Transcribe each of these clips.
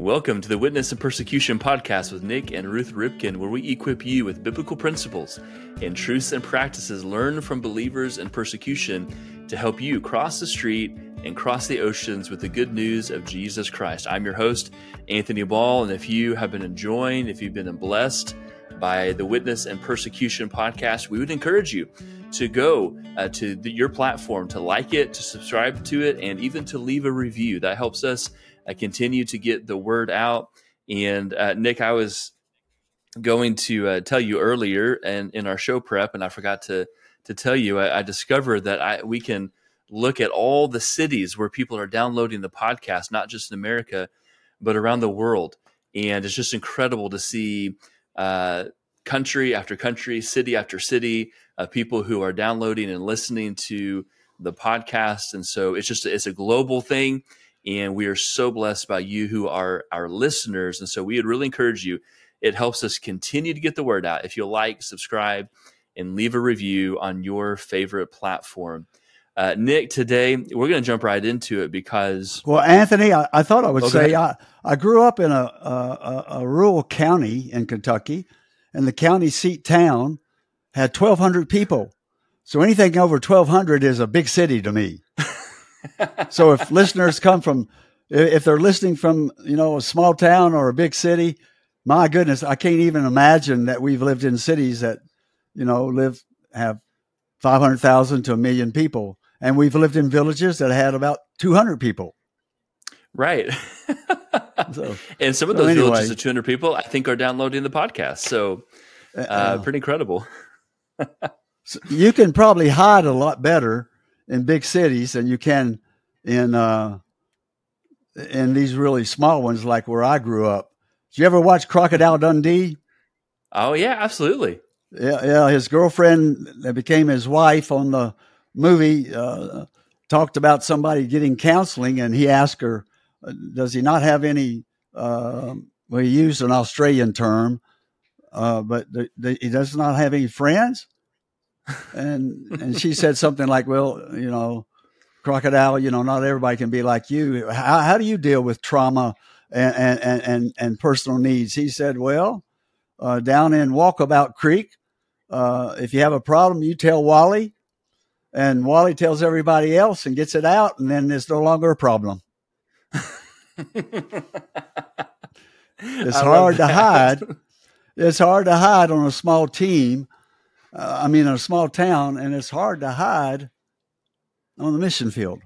Welcome to the Witness and Persecution podcast with Nik and Ruth Ripken, where we equip you with biblical principles and truths and practices learned from believers in persecution to help you cross the street and cross the oceans with the good news of Jesus Christ. I'm your host, Anthony Ball, and if you have been enjoying, if you've been blessed by the Witness and Persecution podcast, we would encourage you to go uh, to the, your platform to like it, to subscribe to it, and even to leave a review. That helps us uh, continue to get the word out. And uh, Nik, I was going to uh, tell you earlier, and in our show prep, and I forgot to to tell you, I, I discovered that I, we can look at all the cities where people are downloading the podcast, not just in America, but around the world. And it's just incredible to see uh, country after country, city after city, uh, people who are downloading and listening to the podcast. And so it's just it's a global thing, and we are so blessed by you who are our listeners. And so we would really encourage you. It helps us continue to get the word out. If you'll like, subscribe, and leave a review on your favorite platform. Uh, Nik, today we're going to jump right into it because. Well, Anthony, I, I thought I would say I, I grew up in a, a, a, rural county in Kentucky, and the county seat town had 1,200 people. So anything over 1,200 is a big city to me. so if listeners come from, if they're listening from, you know, a small town or a big city, my goodness, I can't even imagine that we've lived in cities that, you know, live, have 500,000 to a million people. And we've lived in villages that had about 200 people. Right. so, and some of those anyway, villages of 200 people, I think, are downloading the podcast. So, uh, uh, pretty incredible. so you can probably hide a lot better in big cities than you can in uh, in these really small ones, like where I grew up. Did you ever watch Crocodile Dundee? Oh yeah, absolutely. Yeah, yeah. His girlfriend that became his wife on the movie uh, talked about somebody getting counseling, and he asked her, "Does he not have any?" Uh, well, he used an Australian term, uh, but the, the, he does not have any friends. And and she said something like, "Well, you know, crocodile, you know, not everybody can be like you. How, how do you deal with trauma and and and, and personal needs?" He said, "Well." Uh, down in Walkabout Creek, uh, if you have a problem, you tell Wally, and Wally tells everybody else and gets it out, and then it's no longer a problem. it's hard to hide. It's hard to hide on a small team. Uh, I mean, in a small town, and it's hard to hide on the mission field.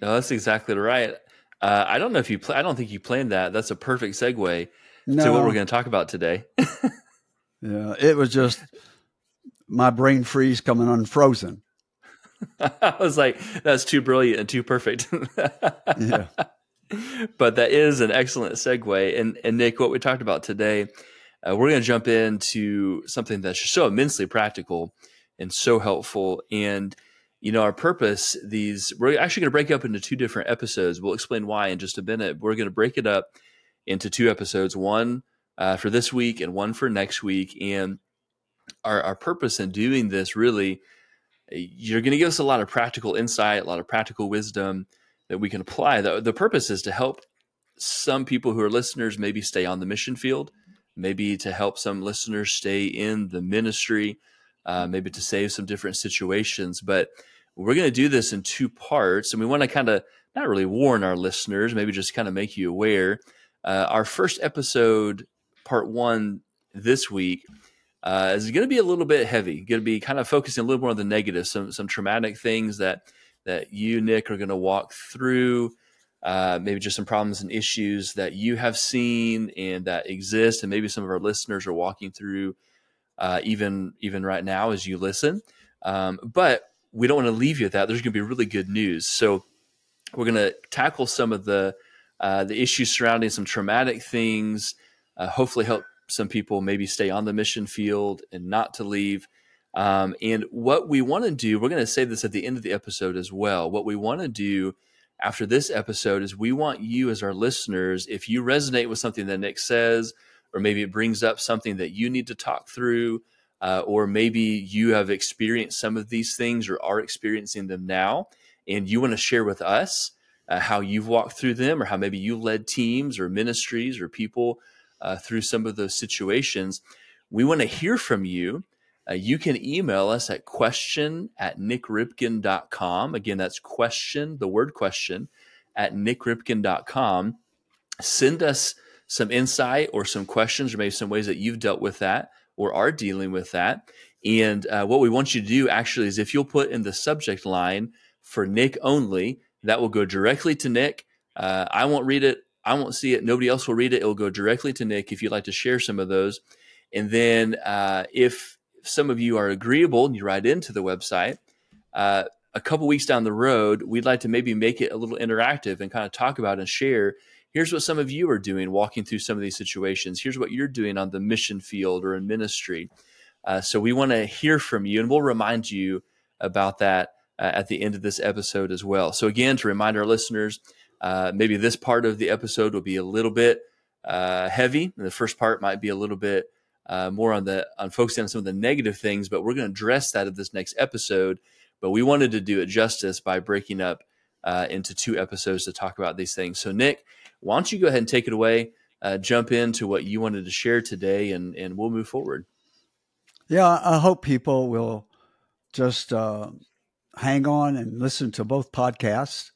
No, that's exactly right. Uh, I don't know if you. Pl- I don't think you planned that. That's a perfect segue no. to what we're going to talk about today. yeah, it was just my brain freeze coming unfrozen. I was like, that's too brilliant and too perfect. yeah. But that is an excellent segue. And, and Nik, what we talked about today, uh, we're going to jump into something that's just so immensely practical and so helpful. And, you know, our purpose, these, we're actually going to break it up into two different episodes. We'll explain why in just a minute. We're going to break it up into two episodes, one uh, for this week and one for next week. And our, our purpose in doing this really you're going to give us a lot of practical insight a lot of practical wisdom that we can apply the, the purpose is to help some people who are listeners maybe stay on the mission field maybe to help some listeners stay in the ministry uh, maybe to save some different situations but we're going to do this in two parts and we want to kind of not really warn our listeners maybe just kind of make you aware uh, our first episode part one this week uh, is going to be a little bit heavy. Going to be kind of focusing a little more on the negative, some some traumatic things that that you, Nik, are going to walk through. Uh, maybe just some problems and issues that you have seen and that exist, and maybe some of our listeners are walking through uh, even even right now as you listen. Um, but we don't want to leave you at that. There's going to be really good news. So we're going to tackle some of the uh, the issues surrounding some traumatic things. Uh, hopefully, help some people maybe stay on the mission field and not to leave. Um, and what we want to do, we're going to say this at the end of the episode as well. What we want to do after this episode is we want you, as our listeners, if you resonate with something that Nik says, or maybe it brings up something that you need to talk through, uh, or maybe you have experienced some of these things or are experiencing them now, and you want to share with us, uh, how you've walked through them or how maybe you led teams or ministries or people uh, through some of those situations. We want to hear from you. Uh, you can email us at question at nikripken.com. Again, that's question, the word question, at nikripken.com. Send us some insight or some questions or maybe some ways that you've dealt with that or are dealing with that. And uh, what we want you to do actually is if you'll put in the subject line for Nik only, that will go directly to Nik. Uh, I won't read it. I won't see it. Nobody else will read it. It'll go directly to Nik if you'd like to share some of those. And then uh, if some of you are agreeable and you write into the website, uh, a couple weeks down the road, we'd like to maybe make it a little interactive and kind of talk about and share. Here's what some of you are doing walking through some of these situations. Here's what you're doing on the mission field or in ministry. Uh, so we want to hear from you, and we'll remind you about that uh, at the end of this episode as well. So, again, to remind our listeners, uh, maybe this part of the episode will be a little bit uh, heavy. The first part might be a little bit uh, more on the on focusing on some of the negative things, but we're going to address that in this next episode. But we wanted to do it justice by breaking up uh, into two episodes to talk about these things. So, Nik, why don't you go ahead and take it away? Uh, jump into what you wanted to share today, and and we'll move forward. Yeah, I hope people will just hang on and listen to both podcasts,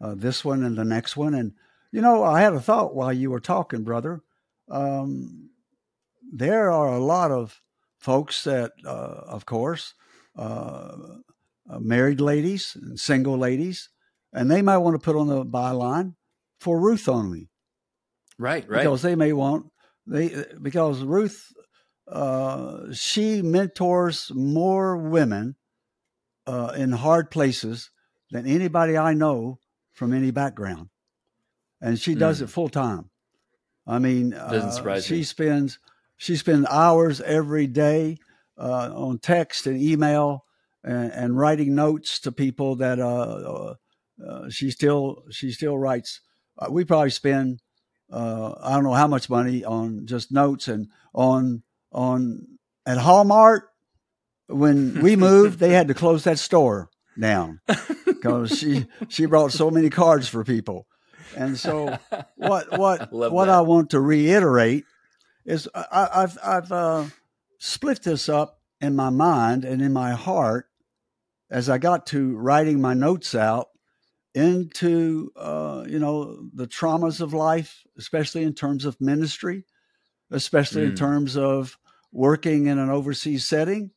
uh, this one and the next one. And, you know, I had a thought while you were talking, brother. Um, there are a lot of folks that, uh, of course, uh, uh married ladies and single ladies, and they might want to put on the byline for Ruth only. Right, right. Because they may want they because Ruth uh, she mentors more women uh, in hard places than anybody I know from any background, and she does mm. it full time. I mean, uh, she me. spends she spends hours every day uh, on text and email and, and, writing notes to people that uh, uh, she still she still writes. Uh, we probably spend I don't know how much money on just notes and on on at Hallmark when we moved, they had to close that store down because she she brought so many cards for people. And so, what what what that. I want to reiterate is I, have I've uh, split this up in my mind and in my heart as I got to writing my notes out into uh, you know the traumas of life, especially in terms of ministry, especially mm. in terms of working in an overseas setting,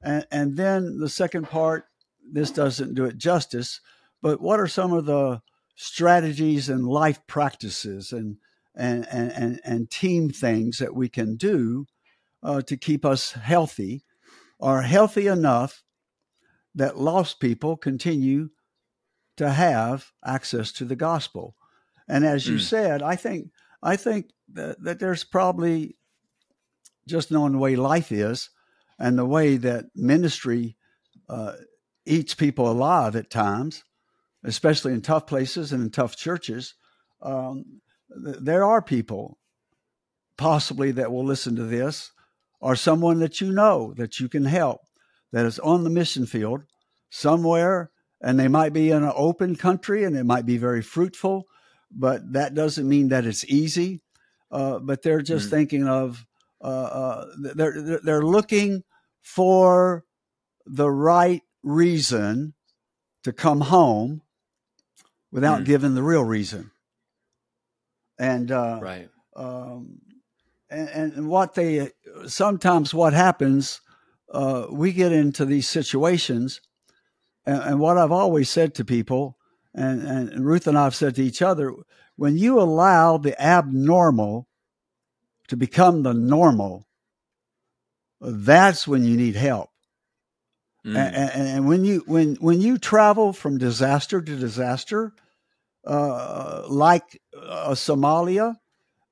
and, and then the second part, this doesn't do it justice, but what are some of the strategies and life practices and and and and, team things that we can do uh, to keep us healthy, are healthy enough that lost people continue to have access to the gospel. And as you mm. said, I think I think that, that there's probably just knowing the way life is, and the way that ministry uh, eats people alive at times, especially in tough places and in tough churches, um, there are people possibly that will listen to this, or someone that you know that you can help that is on the mission field somewhere, and they might be in an open country and it might be very fruitful, but that doesn't mean that it's easy. Uh, but they're just mm-hmm. thinking of uh, uh they're they're looking for the right reason to come home without mm. giving the real reason. And uh, right. Um, and, and, what they sometimes what happens, uh, we get into these situations, and, and, what I've always said to people, and, and Ruth and I have said to each other, when you allow the abnormal to become the normal, that's when you need help. Mm. And, and, and, when you when when you travel from disaster to disaster, uh, like uh, Somalia,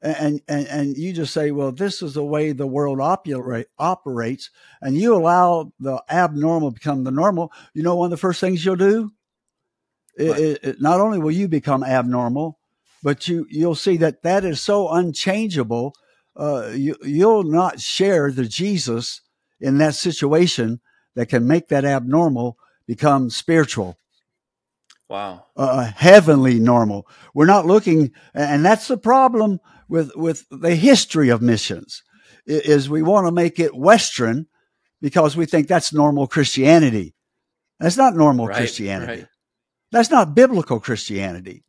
and, and and you just say, well, this is the way the world operate, operates, and you allow the abnormal become the normal. You know, one of the first things you'll do, it, it, it, not only will you become abnormal, but you you'll see that that is so unchangeable uh, you, you'll not share the Jesus in that situation that can make that abnormal become spiritual. Wow. Uh, heavenly normal. We're not looking, and that's the problem with, with the history of missions is we want to make it Western because we think that's normal Christianity. That's not normal right, Christianity. Right. That's not biblical Christianity.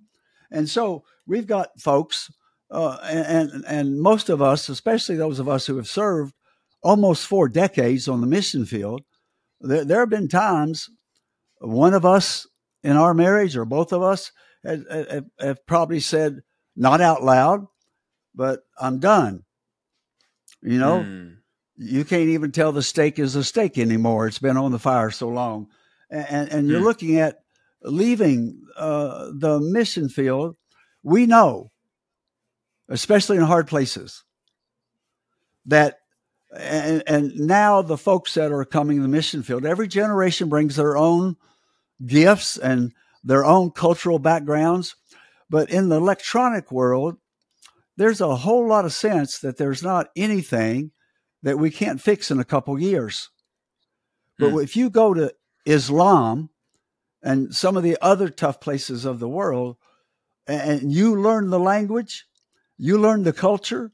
And so we've got folks, uh, and, and most of us, especially those of us who have served almost four decades on the mission field, there, there have been times one of us in our marriage or both of us have, have, have probably said, not out loud, but I'm done. You know, mm. you can't even tell the steak is a steak anymore. It's been on the fire so long. And, and, and you're mm. looking at leaving uh, the mission field. We know, especially in hard places, that and, and now the folks that are coming to the mission field, every generation brings their own gifts and their own cultural backgrounds. But in the electronic world, there's a whole lot of sense that there's not anything that we can't fix in a couple years. But hmm. if you go to Islam and some of the other tough places of the world, and you learn the language, you learn the culture,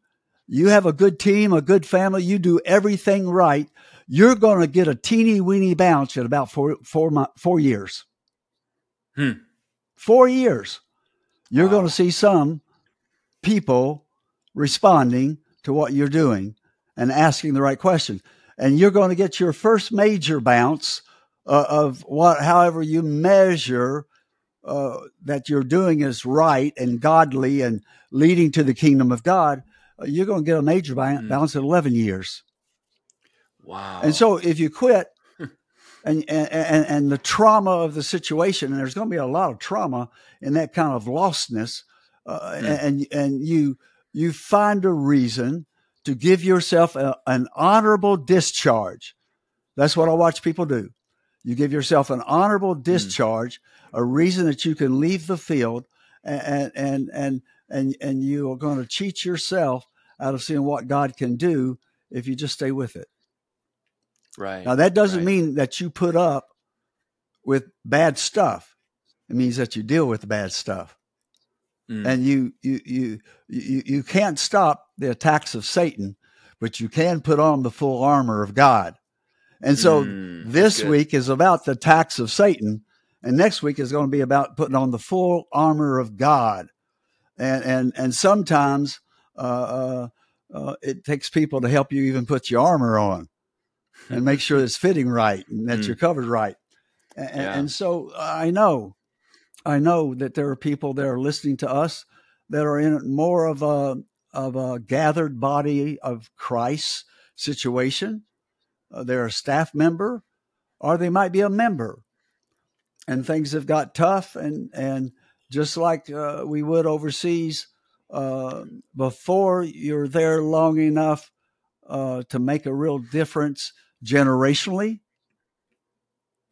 you have a good team, a good family, you do everything right, you're going to get a teeny weeny bounce at about four, four, four years. Hmm. Four years. You're wow. going to see some people responding to what you're doing and asking the right question. And you're going to get your first major bounce uh, of what, however you measure uh, that you're doing is right and godly and leading to the kingdom of God. Uh, you're going to get a major bounce mm. at 11 years. Wow. And so if you quit and, and, and the trauma of the situation, and there's going to be a lot of trauma in that kind of lostness, uh, mm. and, and you, you find a reason to give yourself a, an honorable discharge. That's what I watch people do. You give yourself an honorable hmm. discharge, mm. a reason that you can leave the field, and and and and and you are going to cheat yourself out of seeing what God can do if you just stay with it. Right. Now that doesn't right. mean that you put up with bad stuff. It means that you deal with bad stuff. Mm. And you, you you you you can't stop the attacks of Satan, but you can put on the full armor of God. And so mm, this week is about the attacks of Satan, and next week is going to be about putting on the full armor of God. And and and sometimes uh, uh, uh, it takes people to help you even put your armor on and make sure it's fitting right and that mm. you're covered right. And, yeah. and so I know I know that there are people that are listening to us that are in more of a of a gathered body of Christ situation. Uh, they're a staff member, or they might be a member, and things have got tough. And and just like uh, we would overseas, uh, before you're there long enough uh, to make a real difference generationally.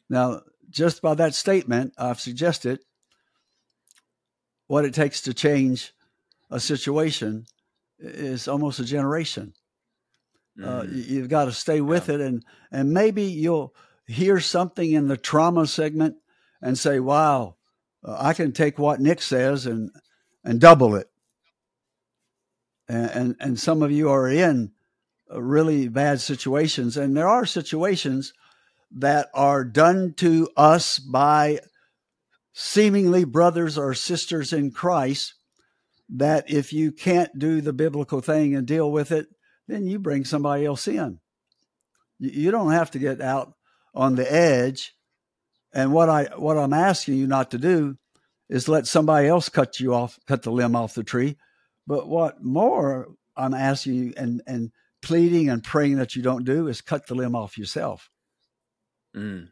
Now, just by that statement, I've suggested what it takes to change a situation is almost a generation. Uh, mm. Uh, you've got to stay with yeah. it, and and maybe you'll hear something in the trauma segment and say, "Wow, uh, I can take what Nik says and and double it." And and, and some of you are in really bad situations, and there are situations that are done to us by seemingly brothers or sisters in Christ that if you can't do the biblical thing and deal with it, then you bring somebody else in. You don't have to get out on the edge. And what I what I'm asking you not to do is let somebody else cut you off, cut the limb off the tree. But what more I'm asking you and and pleading and praying that you don't do is cut the limb off yourself. Mm.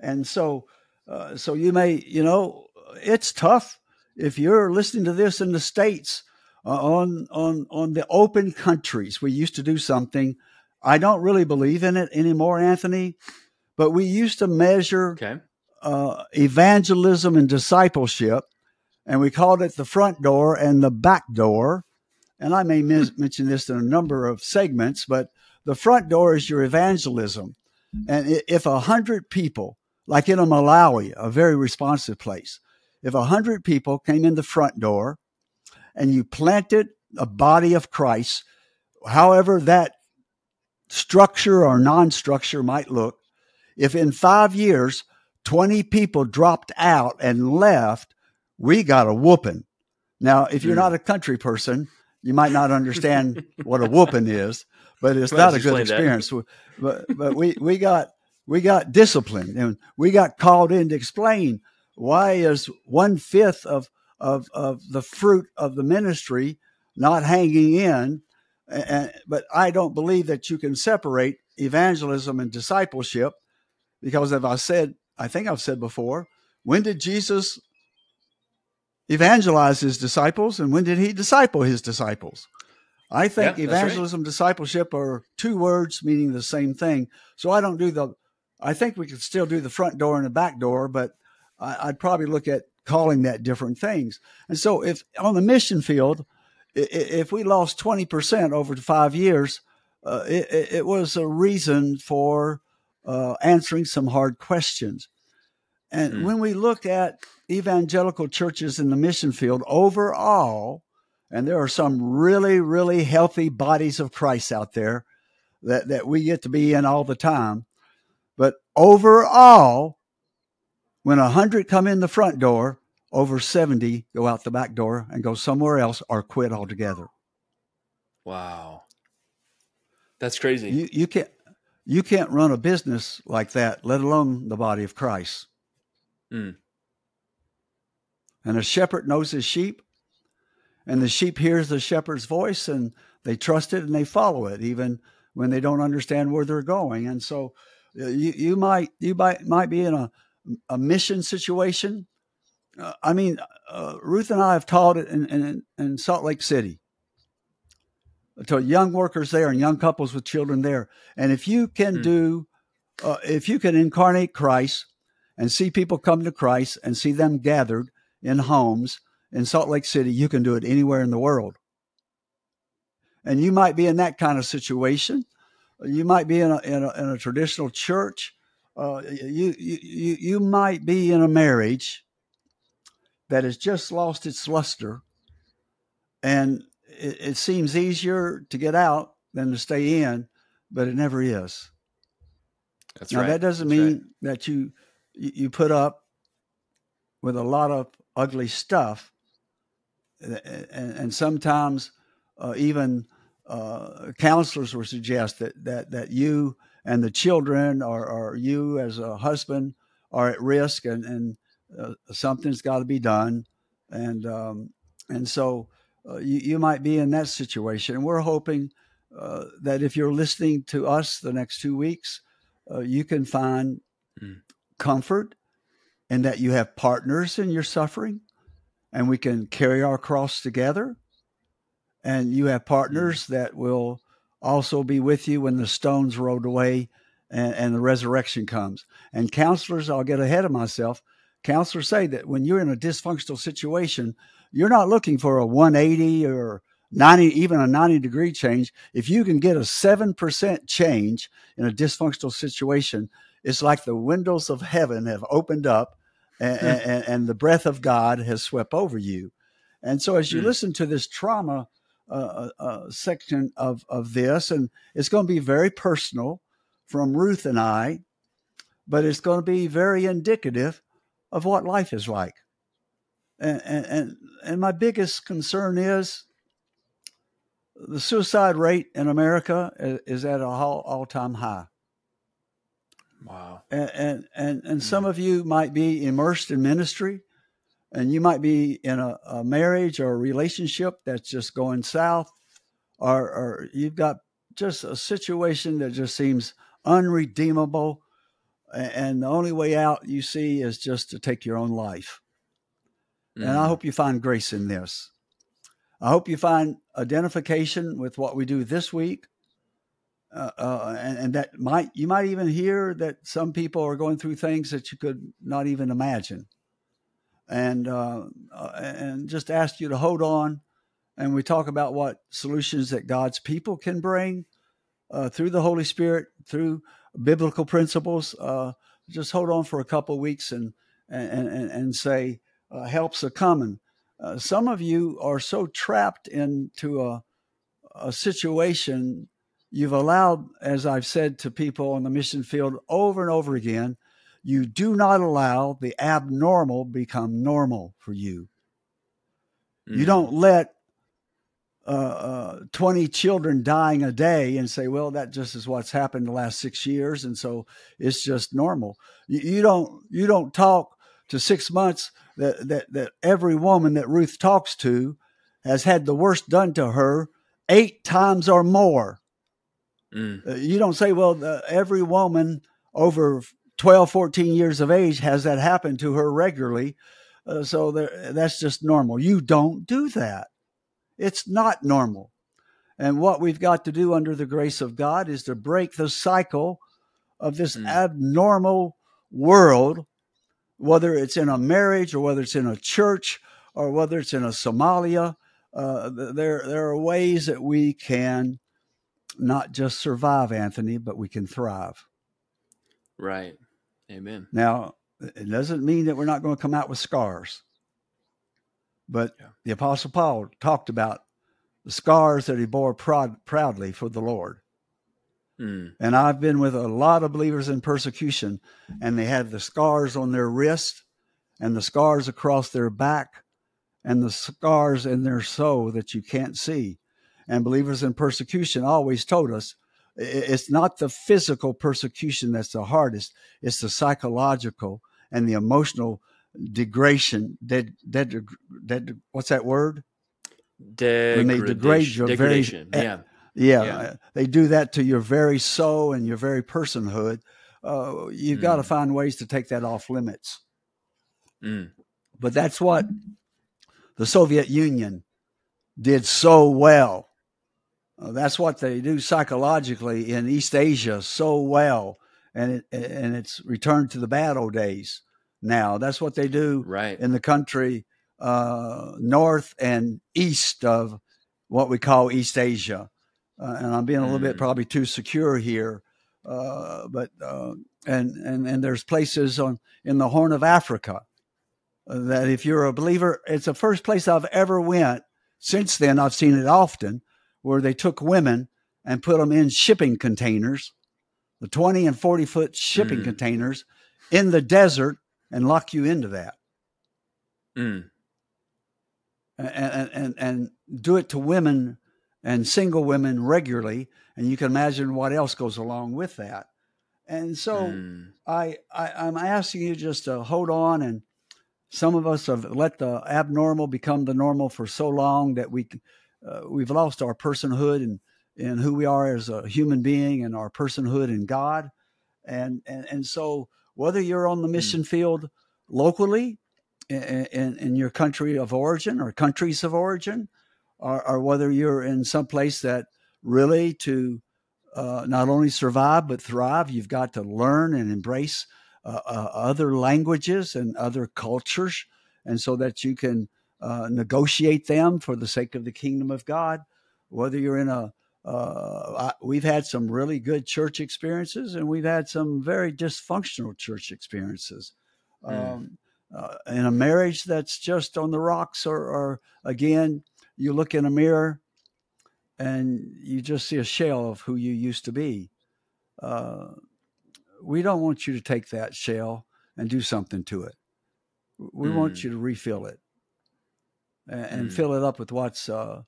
And so uh, so you may, you know, it's tough if you're listening to this in the states uh, on on on the open countries. We used to do something. I don't really believe in it anymore, Anthony, but we used to measure okay. uh, evangelism and discipleship, and we called it the front door and the back door. And I may mention this in a number of segments, but the front door is your evangelism. And if a hundred people like in a Malawi, a very responsive place. If a hundred people came in the front door and you planted a body of Christ, however that structure or non-structure might look, if in five years 20 people dropped out and left, we got a whooping. Now, if you're mm. not a country person, you might not understand what a whooping is, but it's not a good experience. But but we we got we got disciplined and we got called in to explain why is one fifth of of of the fruit of the ministry not hanging in. And, but I don't believe that you can separate evangelism and discipleship because, as I said, I think I've said before, when did Jesus evangelize his disciples and when did he disciple his disciples? I think yeah, evangelism, right. discipleship are two words meaning the same thing. So I don't do the, I think we could still do the front door and the back door, but I, would probably look at calling that different things. And so if on the mission field, if we lost 20% over five years, uh, it, it, was a reason for uh, answering some hard questions. And mm. when we look at evangelical churches in the mission field overall, and there are some really, really healthy bodies of Christ out there that, that we get to be in all the time. But overall, when a hundred come in the front door, over 70 go out the back door and go somewhere else or quit altogether. Wow. That's crazy. You, you can't you can't run a business like that, let alone the body of Christ. Mm. And a shepherd knows his sheep, and the sheep hears the shepherd's voice, and they trust it and they follow it, even when they don't understand where they're going. And so, uh, you, you might you might might be in a a mission situation. Uh, I mean, uh, Ruth and I have taught it in, in, in Salt Lake City to young workers there and young couples with children there. And if you can mm. do, uh, if you can incarnate Christ and see people come to Christ and see them gathered in homes in Salt Lake City, you can do it anywhere in the world. And you might be in that kind of situation. You might be in a, in a, in a traditional church. Uh, you, you, you might be in a marriage that has just lost its luster. And it, it seems easier to get out than to stay in, but it never is. That's now, right. That doesn't That's mean right. that you you put up with a lot of ugly stuff, and, and sometimes uh, even uh, counselors will suggest that that that you and the children, or, or you as a husband, are at risk, and and uh, something's got to be done, and um, and so uh, you, you, might be in that situation. And we're hoping uh, that if you're listening to us the next two weeks, uh, you can find mm. comfort and that you have partners in your suffering and we can carry our cross together. And you have partners mm. that will also be with you when the stones rolled away and, and the resurrection comes. And counselors, I'll get ahead of myself. Counselors say that when you're in a dysfunctional situation, you're not looking for a 180 or 90, even a 90 degree change. If you can get a 7% change in a dysfunctional situation, it's like the windows of heaven have opened up and, and, and the breath of God has swept over you. And so as you mm. listen to this trauma uh, uh, uh, section of, of this, and it's going to be very personal from Ruth and I, but it's going to be very indicative of what life is like and, and and my biggest concern is the suicide rate in America is at an all, all-time high. Wow. And and and, and some hmm. of you might be immersed in ministry and you might be in a, a marriage or a relationship that's just going south or or you've got just a situation that just seems unredeemable and the only way out you see is just to take your own life. Mm. And I mm. hope you find grace in this. I hope you find identification with what we do this week. Uh, uh, and, and, that might you might even hear that some people are going through things that you could not even imagine, and uh, uh and just ask you to hold on, and we talk about what solutions that God's people can bring uh, through the Holy Spirit, through biblical principles, just hold on for a couple weeks and and and, and say help's are coming. Some of you are so trapped into a a situation you've allowed, as I've said to people on the mission field over and over again, you do not allow the abnormal become normal for you. Mm. You don't let uh, uh, 20 children dying a day and say, well, that just is what's happened the last six years. And so it's just normal. You, you don't, you don't talk to six months that, that, that every woman that Ruth talks to has had the worst done to her eight times or more. Mm. Uh, you don't say, well, the, every woman over 12, 14 years of age has that happen to her regularly. Uh, so that's just normal. You don't do that. It's not normal. And what we've got to do under the grace of God is to break the cycle of this mm. abnormal world, whether it's in a marriage or whether it's in a church or whether it's in a Somalia. Uh, there, there are ways that we can not just survive, Anthony, but we can thrive. Right. Amen. Now, it doesn't mean that we're not going to come out with scars. But yeah. the Apostle Paul talked about the scars that he bore proud, proudly for the Lord. Mm. And I've been with a lot of believers in persecution, and they have the scars on their wrist, and the scars across their back, and the scars in their soul that you can't see. And believers in persecution always told us it's not the physical persecution that's the hardest, it's the psychological and the emotional degradation. That, dead, dead, what's that word? Degradation. When they degrade your Degradation. very, yeah. yeah. yeah, they do that to your very soul and your very personhood. Uh, you've mm. got to find ways to take that off limits. Mm. But that's what the Soviet Union did so well. Uh, that's what they do psychologically in East Asia so well, and it, and it's returned to the bad old days now. That's what they do right. in the country uh, north and east of what we call East Asia. Uh, and I'm being a little mm. bit probably too secure here, uh, but uh, and and and there's places on in the Horn of Africa that if you're a believer, it's the first place I've ever went. Since then, I've seen it often where they took women and put them in shipping containers, the 20 and 40 foot shipping mm. containers in the desert and lock you into that. Mm. And, and, and do it to women and single women regularly. And you can imagine what else goes along with that. And so mm. I, I, I'm asking you just to hold on. And some of us have let the abnormal become the normal for so long that we, uh, we've lost our personhood and, and who we are as a human being and our personhood in God. And, and, and so whether you're on the hmm. mission mm. field locally in, in, in, your country of origin or countries of origin, or, or whether you're in some place that really to uh, not only survive but thrive, you've got to learn and embrace uh, uh, other languages and other cultures, and so that you can uh, negotiate them for the sake of the kingdom of God. Whether you're in a uh, we've had some really good church experiences and we've had some very dysfunctional church experiences. Mm. Um, uh, in a marriage that's just on the rocks, or, or, again, you look in a mirror and you just see a shell of who you used to be. Uh, we don't want you to take that shell and do something to it. We mm. want you to refill it and, and mm. fill it up with what's uh,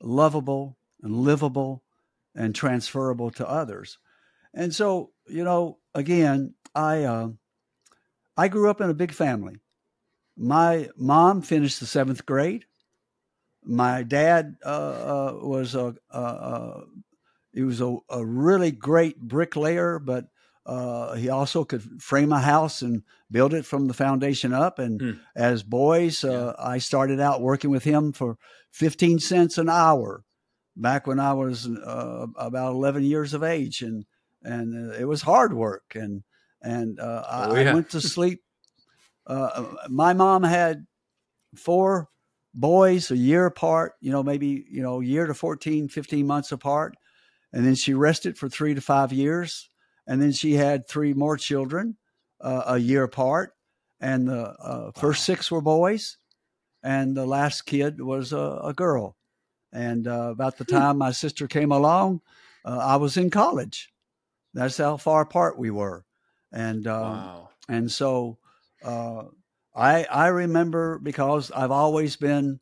lovable and livable and transferable to others. And so, you know, again, I uh, I grew up in a big family. My mom finished the seventh grade. My dad uh, uh, was a, he was a, a, really great bricklayer, but uh, he also could frame a house and build it from the foundation up. And mm. as boys, uh, yeah. I started out working with him for 15 cents an hour back when I was uh, about 11 years of age, and and uh, it was hard work, and and uh, oh, yeah. I went to sleep. Uh, my mom had four boys a year apart, you know, maybe you know, year to 14, 15 months apart, and then she rested for three to five years, and then she had three more children. uh, a year apart, and the uh, wow. first six were boys, and the last kid was a, a girl. And uh, about the hmm. time my sister came along, uh, I was in college. That's how far apart we were, and um, wow. and so uh, I I remember because I've always been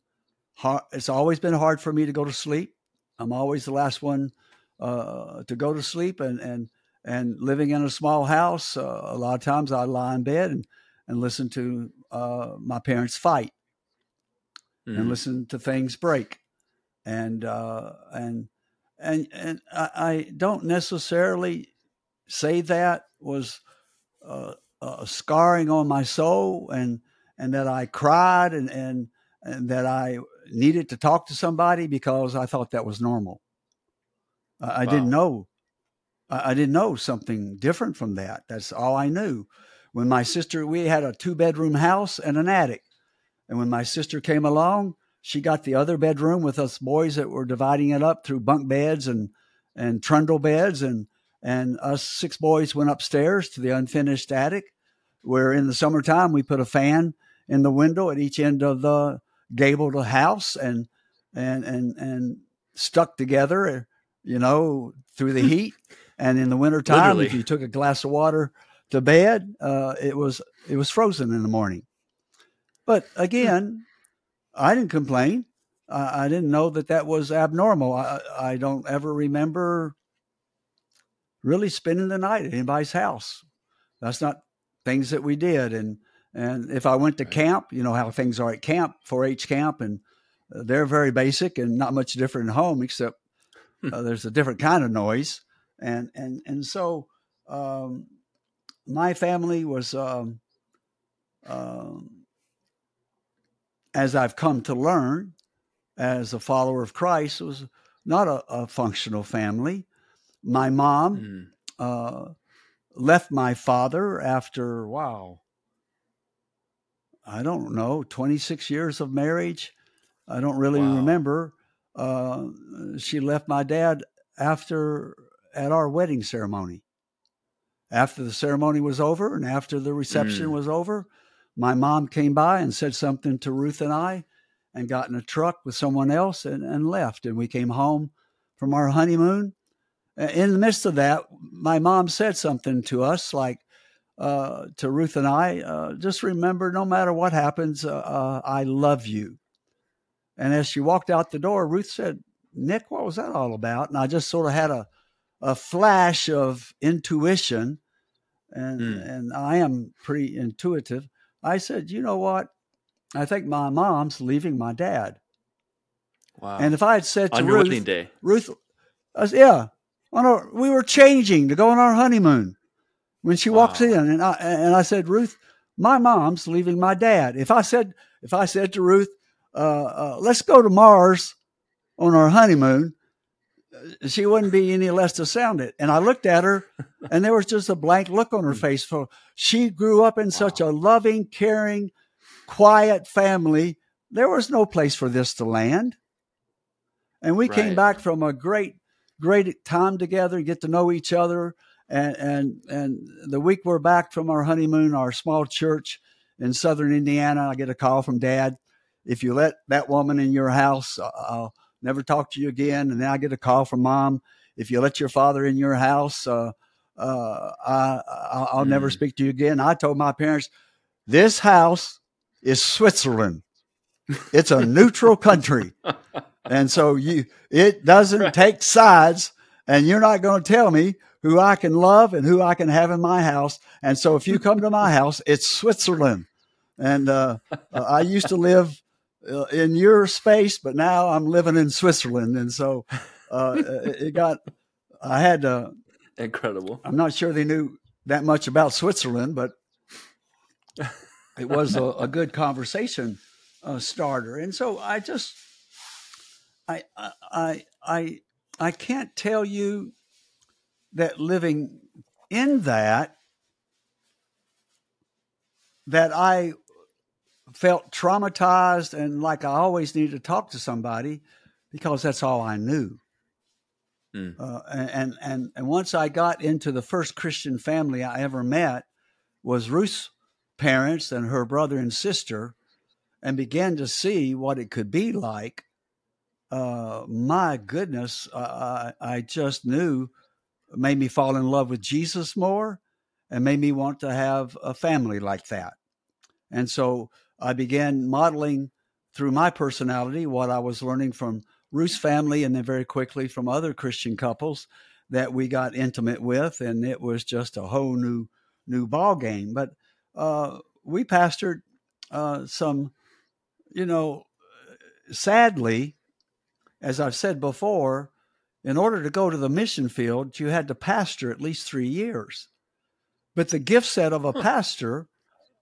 hard. It's always been hard for me to go to sleep. I'm always the last one uh, to go to sleep, and and and living in a small house, uh, a lot of times I'd lie in bed and and listen to uh, my parents fight, mm. and listen to things break, and uh, and and and I, I, don't necessarily say that was uh, a scarring on my soul, and and that I cried and and and that I needed to talk to somebody because I thought that was normal. I, wow. I didn't know. I, didn't know something different from that. That's all I knew. When my sister, we had a two bedroom house and an attic. And when my sister came along, she got the other bedroom with us boys that were dividing it up through bunk beds and and trundle beds and and us six boys went upstairs to the unfinished attic where in the summertime we put a fan in the window at each end of the gabled house and and and and stuck together you know through the heat and in the wintertime if you took a glass of water to bed uh, it was it was frozen in the morning. But again i didn't complain. I, I didn't know that that was abnormal. I, I don't ever remember really spending the night at anybody's house. That's not things that we did. And and if I went to camp, you know how things are at camp, 4-H camp, and uh, they're very basic and not much different at home, except hmm. uh, there's a different kind of noise. And and and so um, my family was, um, um, as I've come to learn, as a follower of Christ, was not a, a functional family. My mom mm. uh, left my father after wow I don't know, 26 years of marriage. I don't really wow. remember. Uh, she left my dad after at our wedding ceremony. After the ceremony was over and after the reception mm. was over, my mom came by and said something to Ruth and I and got in a truck with someone else and, and left. And we came home from our honeymoon. In the midst of that, my mom said something to us like, uh, to Ruth and I, uh, just remember no matter what happens, uh, uh, I love you. And as she walked out the door, Ruth said, Nik, what was that all about? And I just sort of had a, a flash of intuition, and, mm. and I am pretty intuitive. I said, you know what? I think my mom's leaving my dad. Wow. And if I had said to on Ruth, day, Ruth, I said, yeah, on our, we were changing to go on our honeymoon when she wow. walks in and I and I said, Ruth, my mom's leaving my dad. If I said if I said to Ruth, uh, uh, let's go to Mars on our honeymoon, she wouldn't be any less to sound it. And I looked at her, and there was just a blank look on her face. For she grew up in wow. such a loving, caring, quiet family. There was no place for this to land. And we right. came back from a great, great time together, get to know each other and and and the week we're back from our honeymoon, our small church in southern Indiana, I get a call from Dad. If you let that woman in your house, uh, I'll never talk to you again. And then I get a call from Mom. If you let your father in your house, uh, uh, I, I'll mm. never speak to you again. I told my parents, this house is Switzerland. It's a neutral country. And so you, it doesn't right. take sides and you're not going to tell me who I can love and who I can have in my house. And so if you come to my house, it's Switzerland. And uh, uh, I used to live uh, in your space, but now I'm living in Switzerland. And so uh, it got, I had to. Incredible. I'm not sure they knew that much about Switzerland, but it was a, a good conversation uh, starter. And so I just, I, I, I, I can't tell you that living in that that I felt traumatized and like I always needed to talk to somebody because that's all I knew. Mm. Uh, and, and and once I got into the first Christian family I ever met, was Ruth's parents and her brother and sister and began to see what it could be like, uh, my goodness, I, I just knew made me fall in love with Jesus more and made me want to have a family like that. And so I began modeling through my personality what I was learning from Ruth's family and then very quickly from other Christian couples that we got intimate with. And it was just a whole new, new ball game. But uh, we pastored uh, some, you know, sadly, as I've said before, in order to go to the mission field, you had to pastor at least three years. But the gift set of a pastor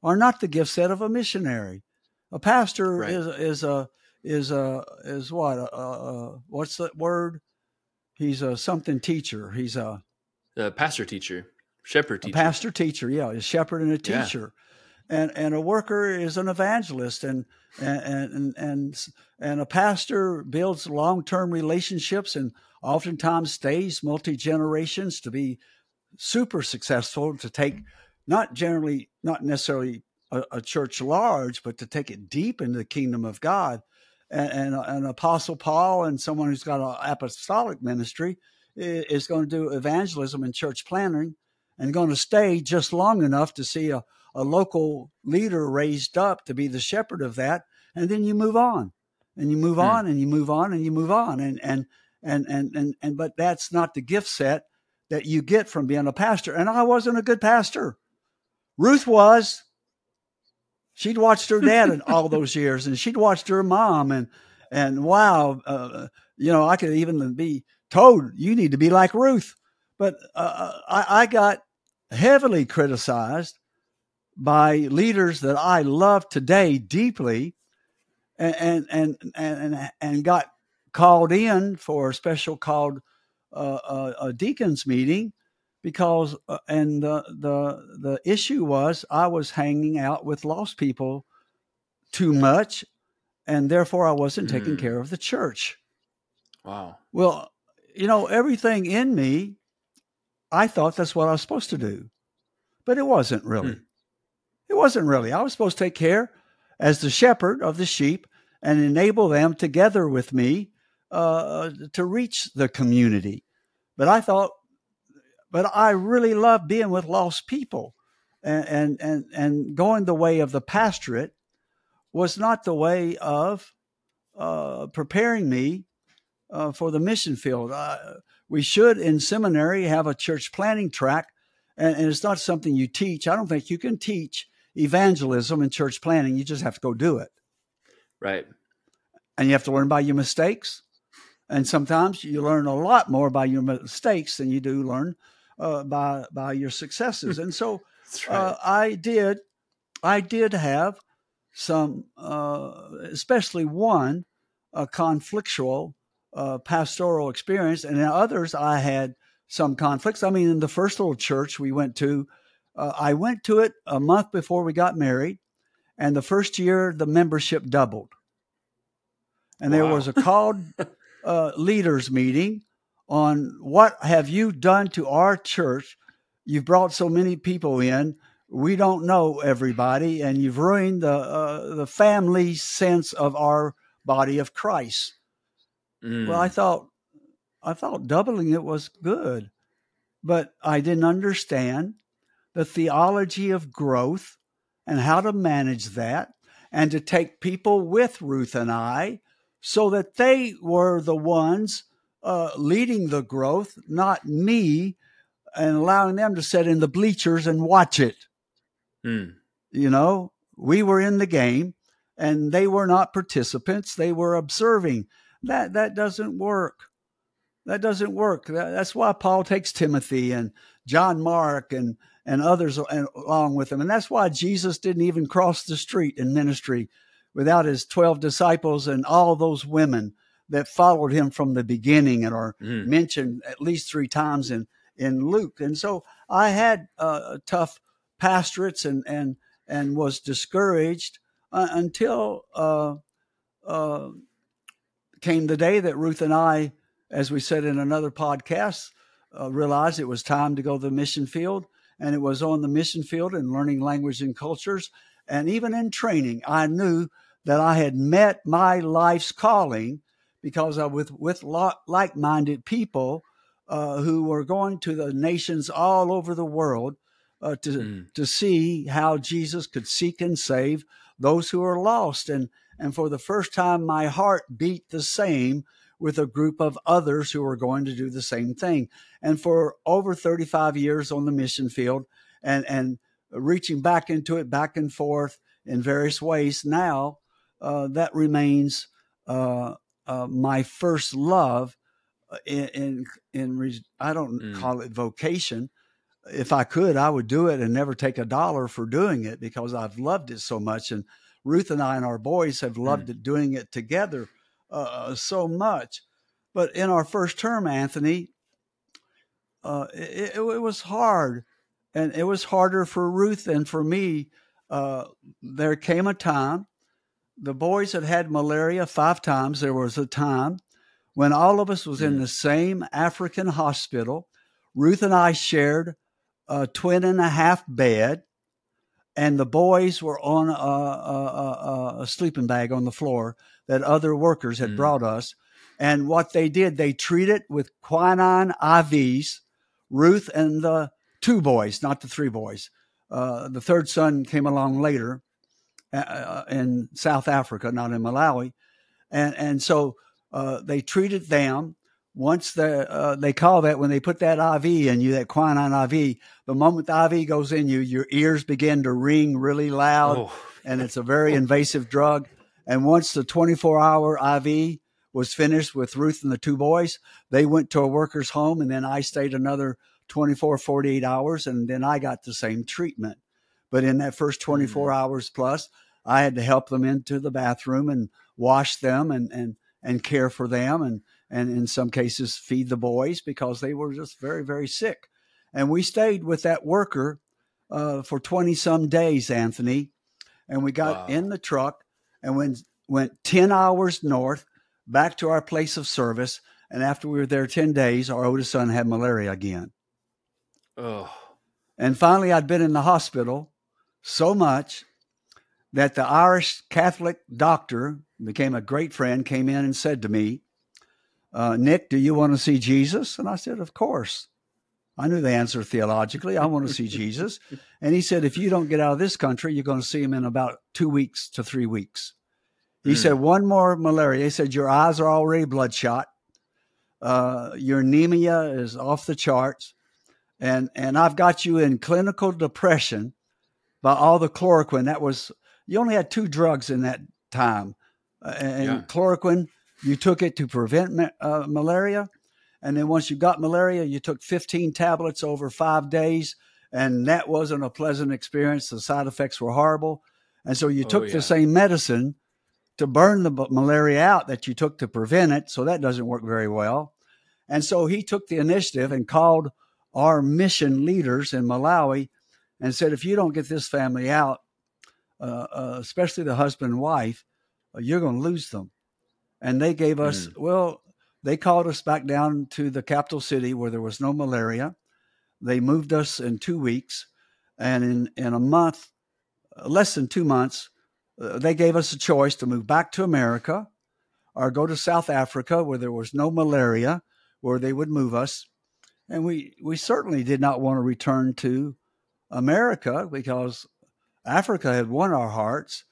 are not the gift set of a missionary. A pastor right. is is a is a is what a, a, what's that word? He's a something teacher. He's a, a pastor teacher, shepherd teacher. A pastor teacher, yeah, a shepherd and a teacher. Yeah. And, and a worker is an evangelist and and and and, and a pastor builds long-term relationships and oftentimes stays multi generations to be super successful to take mm. Not generally not necessarily a, a, church large, but to take it deep into the kingdom of God. And, and an apostle Paul and someone who's got an apostolic ministry is going to do evangelism and church planting and going to stay just long enough to see a, a local leader raised up to be the shepherd of that. And then you move on and you move hmm. on and you move on and you move on. And, and, and, and, and, and, but that's not the gift set that you get from being a pastor. And I wasn't a good pastor. Ruth was. She'd watched her dad in all those years, and she'd watched her mom, and and wow, uh, you know, I could even be told you need to be like Ruth. But uh, I, I got heavily criticized by leaders that I love today deeply, and and and and, and got called in for a special called uh, a, a deacons meeting because uh, and the the the issue was I was hanging out with lost people too much, and therefore I wasn't mm. taking care of the church. Wow. Well, you know everything in me, I thought that's what I was supposed to do, but it wasn't really. Mm. It wasn't really. I was supposed to take care as the shepherd of the sheep and enable them together with me uh, to reach the community. But I thought but I really love being with lost people. And, and, and, and going the way of the pastorate was not the way of uh, preparing me uh, for the mission field. Uh, we should, in seminary, have a church planting track, and, and, it's not something you teach. I don't think you can teach evangelism and church planting. You just have to go do it. Right. And you have to learn by your mistakes. And sometimes you learn a lot more by your mistakes than you do learn uh, by by your successes. And so right. uh, I did I did have some, uh, especially one, a conflictual uh, pastoral experience, and in others I had some conflicts. I mean, in the first little church we went to, uh, I went to it a month before we got married, and the first year the membership doubled. And wow. there was a called uh, leaders meeting on what have you done to our church? You've brought so many people in. We don't know everybody, and you've ruined the uh, the family sense of our body of Christ. Mm. Well, I thought I thought doubling it was good, but I didn't understand the theology of growth and how to manage that, and to take people with Ruth and I so that they were the ones uh, leading the growth, not me, and allowing them to sit in the bleachers and watch it. Mm. You know, we were in the game and they were not participants, they were observing. That that doesn't work. That doesn't work. That's why Paul takes Timothy and John Mark and and others along with him. And that's why Jesus didn't even cross the street in ministry without his 12 disciples and all those women that followed him from the beginning and are mm. mentioned at least three times in in Luke. And so I had uh, tough pastorates and and and was discouraged uh, until uh, uh, came the day that Ruth and I, as we said in another podcast, uh, realized it was time to go to the mission field. and it was on the mission field and learning language and cultures. And even in training, I knew that I had met my life's calling because I was with like minded people uh, who were going to the nations all over the world uh, to, mm. to see how Jesus could seek and save those who are lost. And, and for the first time, my heart beat the same with a group of others who were going to do the same thing. And for over 35 years on the mission field and, and reaching back into it, back and forth in various ways, now uh, that remains uh, uh, my first love uh, in, in, in I don't mm. call it vocation. If I could, I would do it and never take a dollar for doing it because I've loved it so much. And Ruth and I and our boys have loved mm. it doing it together uh, so much. But in our first term, Anthony, uh, it, it, it, was hard, and it was harder for Ruth and for me. Uh, there came a time the boys had had malaria five times. There was a time when all of us was mm. in the same African hospital. Ruth and I shared a twin and a half bed, and the boys were on a, a, a, a sleeping bag on the floor that other workers had mm. brought us. And what they did, they treated with quinine IVs. Ruth and the two boys, not the three boys. Uh, the third son came along later uh, in South Africa, not in Malawi, and and so uh, they treated them. Once the uh, they call that when they put that IV in you, that quinine IV. The moment the IV goes in you, your ears begin to ring really loud, oh. and it's a very invasive drug. And once the 24 hour IV was finished with Ruth and the two boys, they went to a worker's home, and then I stayed another 24, 48 hours, and then I got the same treatment. But in that first 24 mm-hmm. hours plus, I had to help them into the bathroom and wash them and, and, and care for them and, and in some cases feed the boys because they were just very, very sick. And we stayed with that worker uh, for 20 some days, Anthony. And we got wow. in the truck and went, went 10 hours north back to our place of service. And after we were there 10 days, our oldest son had malaria again. Oh. And finally, I'd been in the hospital so much that the Irish Catholic doctor became a great friend, came in and said to me, uh, Nik, do you want to see Jesus? And I said, Of course. I knew the answer theologically. I want to see Jesus. And he said, If you don't get out of this country, you're going to see him in about two weeks to three weeks. He mm. said, One more malaria. He said, Your eyes are already bloodshot. Uh, your anemia is off the charts. And, and I've got you in clinical depression by all the chloroquine. That was you only had two drugs in that time, uh, and yeah. chloroquine. You took it to prevent ma- uh, malaria, and then once you got malaria, you took 15 tablets over five days, and that wasn't a pleasant experience. The side effects were horrible, and so you oh, took yeah. the same medicine to burn the malaria out that you took to prevent it. So that doesn't work very well. And so he took the initiative and called our mission leaders in Malawi and said, if you don't get this family out, uh, uh, especially the husband and wife, uh, you're going to lose them. And they gave us, mm. well, they called us back down to the capital city where there was no malaria. They moved us in two weeks. And in, in a month, less than two months, they gave us a choice to move back to America or go to South Africa where there was no malaria, where they would move us. And we, we certainly did not want to return to America because Africa had won our hearts.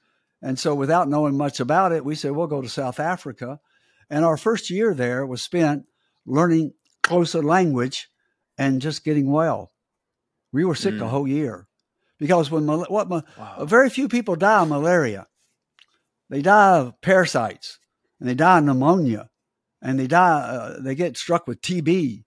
And so, without knowing much about it, we said, we'll go to South Africa. And our first year there was spent learning Xhosa language and just getting well. We were sick mm. the whole year because when what wow. very few people die of malaria, they die of parasites and they die of pneumonia and they die. Uh, they get struck with TB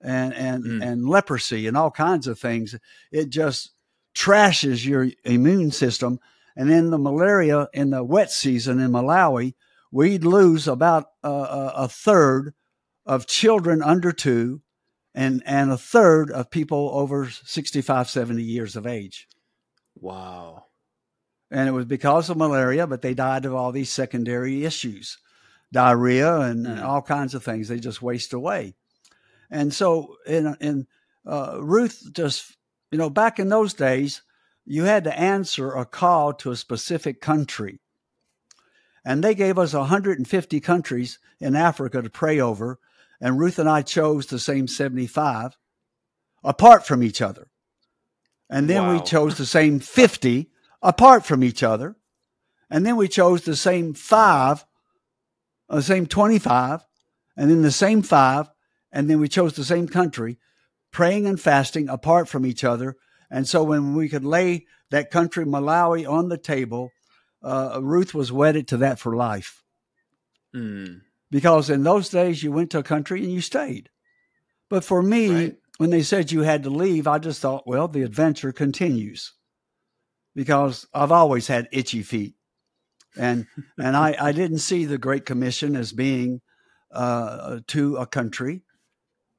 and and mm. and leprosy and all kinds of things. It just trashes your immune system. And in the malaria in the wet season in Malawi, we'd lose about uh, a third of children under two and, and a third of people over 65, 70 years of age. Wow. And it was because of malaria, but they died of all these secondary issues diarrhea and, and all kinds of things. They just waste away. And so, in, in uh, Ruth just you know, back in those days, you had to answer a call to a specific country. And they gave us 150 countries in Africa to pray over. And Ruth and I chose the same 75 apart from each other. And then wow. we chose the same 50 apart from each other. And then we chose the same five, uh, the same 25, and then the same five. And then we chose the same country, praying and fasting apart from each other. And so when we could lay that country, Malawi, on the table, uh, Ruth was wedded to that for life. Mm. Because in those days, you went to a country and you stayed. But for me, right. when they said you had to leave, I just thought, well, the adventure continues because I've always had itchy feet. And, and I, I didn't see the Great Commission as being uh, to a country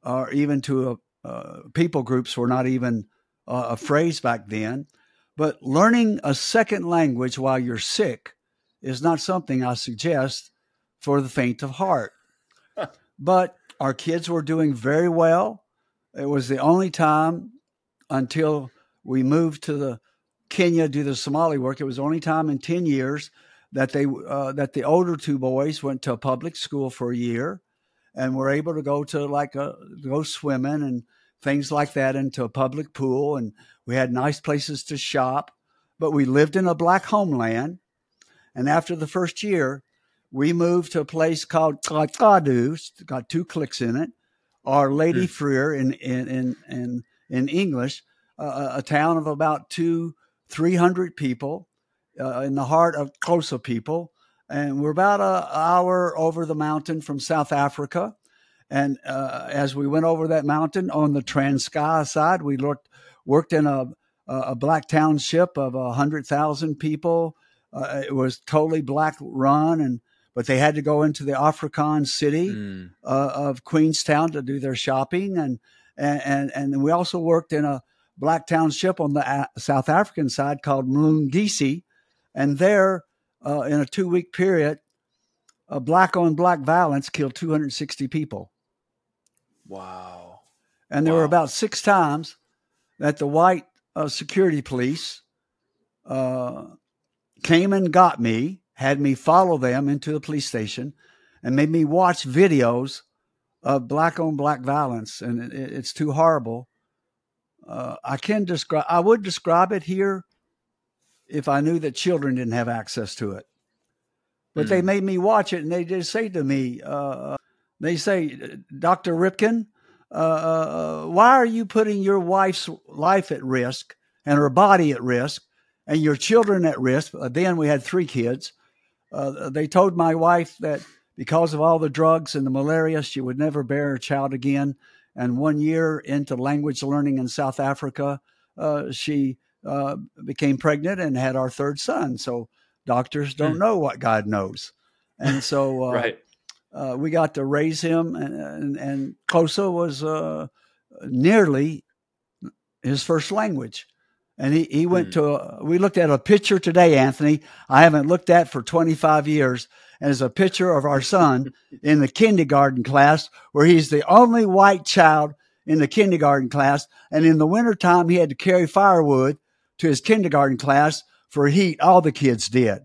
or even to a, uh, people groups were not even uh, a phrase back then. But learning a second language while you're sick is not something I suggest for the faint of heart. but our kids were doing very well. It was the only time until we moved to the Kenya to do the Somali work. It was the only time in ten years that they uh, that the older two boys went to a public school for a year, and we're able to go to like a go swimming and things like that into a public pool, and we had nice places to shop. But we lived in a black homeland, and after the first year, we moved to a place called Cacadu. got two clicks in it. Our Lady mm. Frere in in in in, in English, uh, a town of about two three hundred people uh, in the heart of Xhosa people, and we're about an hour over the mountain from South Africa. And uh, as we went over that mountain on the Transkei side, we looked, worked in a, a black township of a hundred thousand people. Uh, it was totally black run, and but they had to go into the Afrikaans city mm. uh, of Queenstown to do their shopping, and and and we also worked in a black township on the a- South African side called Mlungisi, and there uh, in a two week period, a black on black violence killed 260 people. Wow. And there wow. were about six times that the white uh, security police uh, came and got me, had me follow them into the police station, and made me watch videos of black on black violence. And it, it's too horrible. Uh, I can describe, I would describe it here if I knew that children didn't have access to it. But mm. they made me watch it and they just say to me, uh, they say, Dr. Ripken, uh, uh, why are you putting your wife's life at risk and her body at risk and your children at risk? Uh, then we had three kids. Uh, they told my wife that because of all the drugs and the malaria, she would never bear a child again. And one year into language learning in South Africa, uh, she uh, became pregnant and had our third son. So doctors don't hmm. know what God knows. And so, right uh, we got to raise him, and and, and Xhosa was uh, nearly his first language. And he, he went mm. to, a, we looked at a picture today, Anthony. I haven't looked at for 25 years. And it's a picture of our son in the kindergarten class where he's the only white child in the kindergarten class. And in the wintertime, he had to carry firewood to his kindergarten class for heat. All the kids did.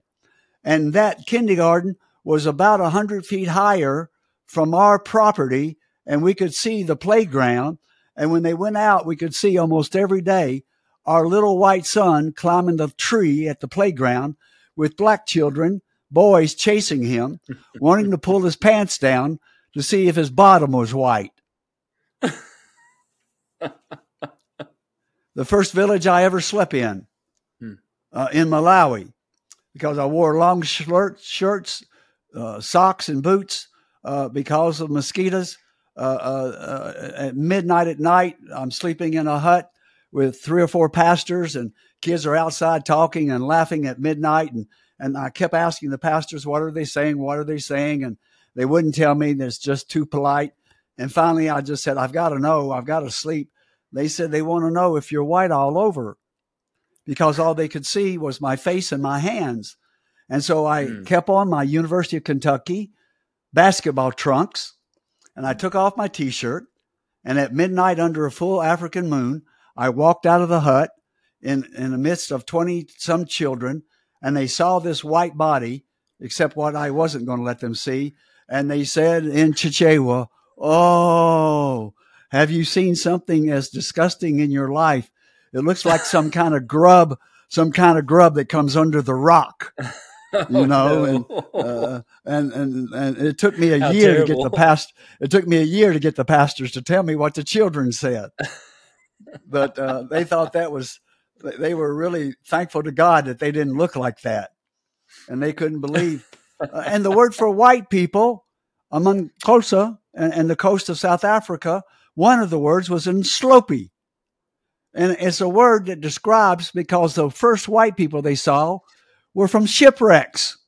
And that kindergarten was about a hundred feet higher from our property and we could see the playground. And when they went out, we could see almost every day our little white son climbing the tree at the playground with black children, boys chasing him, wanting to pull his pants down to see if his bottom was white. the first village I ever slept in, hmm. uh, in Malawi, because I wore long shirt, shirts uh, socks and boots uh, because of mosquitoes. Uh, uh, at midnight at night, I'm sleeping in a hut with three or four pastors, and kids are outside talking and laughing at midnight. And, and I kept asking the pastors, What are they saying? What are they saying? And they wouldn't tell me. That's just too polite. And finally, I just said, I've got to know. I've got to sleep. They said they want to know if you're white all over because all they could see was my face and my hands. And so I mm. kept on my University of Kentucky basketball trunks and I took off my t shirt. And at midnight, under a full African moon, I walked out of the hut in, in the midst of 20 some children, and they saw this white body, except what I wasn't going to let them see. And they said in Chichewa, Oh, have you seen something as disgusting in your life? It looks like some kind of grub, some kind of grub that comes under the rock. You oh, know, no. and, uh, and and and it took me a How year terrible. to get the past. It took me a year to get the pastors to tell me what the children said, but uh, they thought that was. They were really thankful to God that they didn't look like that, and they couldn't believe. Uh, and the word for white people among Xhosa and, and the coast of South Africa, one of the words was in Sloppy. And it's a word that describes because the first white people they saw were from shipwrecks,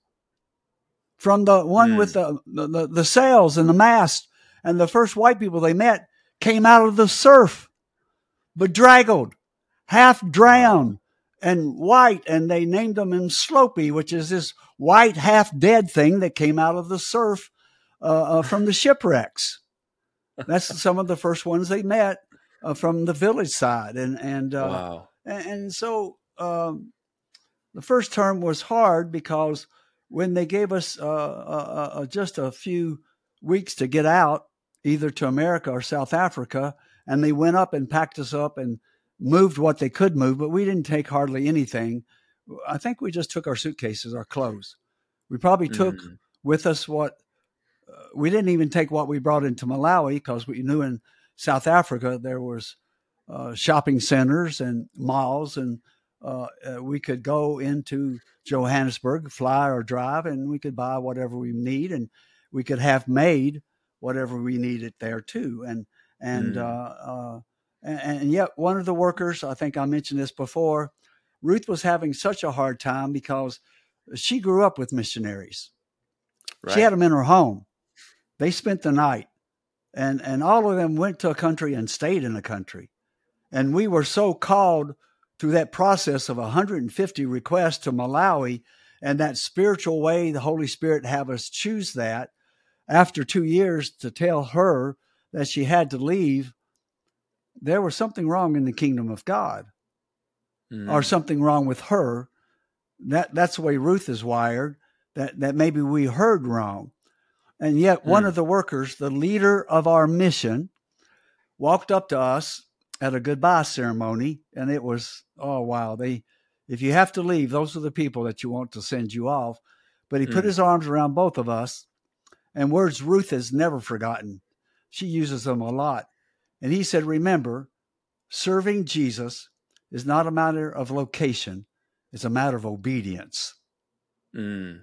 from the one mm. with the, the, the sails and the mast. And the first white people they met came out of the surf, bedraggled, half drowned, and white. And they named them in Sloppy, which is this white, half dead thing that came out of the surf uh, uh, from the shipwrecks. That's some of the first ones they met uh, from the village side, and and uh, wow. and, and, so um, the first term was hard because when they gave us uh, uh, just a few weeks to get out, either to America or South Africa, and they went up and packed us up and moved what they could move, but we didn't take hardly anything. I think we just took our suitcases, our clothes. We probably took mm. with us what we didn't even take what we brought into Malawi because we knew in South Africa there was uh, shopping centers and malls, and uh, uh, we could go into Johannesburg, fly or drive, and we could buy whatever we need, and we could have made whatever we needed there too. And and mm. uh, and, and yet one of the workers, I think I mentioned this before, Ruth was having such a hard time because she grew up with missionaries. Right. She had them in her home. They spent the night, and and all of them went to a country and stayed in a country, and we were so called through that process of 150 requests to Malawi, and that spiritual way the Holy Spirit have us choose that. After two years, to tell her that she had to leave, there was something wrong in the kingdom of God, mm. or something wrong with her. That that's the way Ruth is wired. That that maybe we heard wrong. And yet, one hmm. of the workers, the leader of our mission, walked up to us at a goodbye ceremony, and it was oh wow! They, if you have to leave, those are the people that you want to send you off. But he put hmm. his arms around both of us, and words Ruth has never forgotten. She uses them a lot, and he said, "Remember, serving Jesus is not a matter of location; it's a matter of obedience." Mm.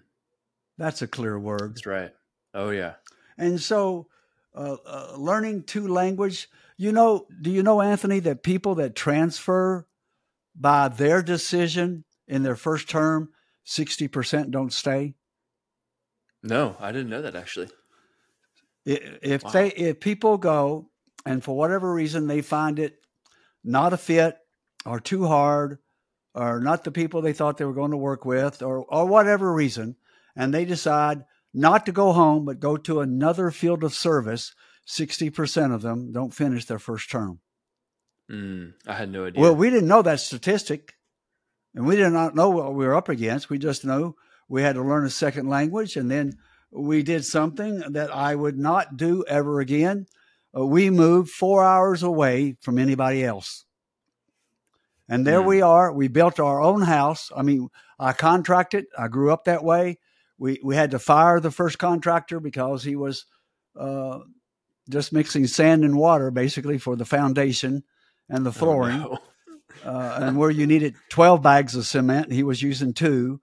That's a clear word. That's right. Oh yeah. And so, uh, uh, learning two language. You know, do you know Anthony that people that transfer by their decision in their first term, sixty percent don't stay. No, I didn't know that actually. If wow. they if people go and for whatever reason they find it not a fit or too hard or not the people they thought they were going to work with or or whatever reason and they decide not to go home, but go to another field of service, 60% of them don't finish their first term. Mm, I had no idea. Well, we didn't know that statistic, and we did not know what we were up against. We just know we had to learn a second language, and then we did something that I would not do ever again. Uh, we moved four hours away from anybody else. And there mm. we are. We built our own house. I mean, I contracted. I grew up that way we we had to fire the first contractor because he was uh, just mixing sand and water basically for the foundation and the oh, flooring. Oh, no. uh, and where you needed twelve bags of cement, he was using two.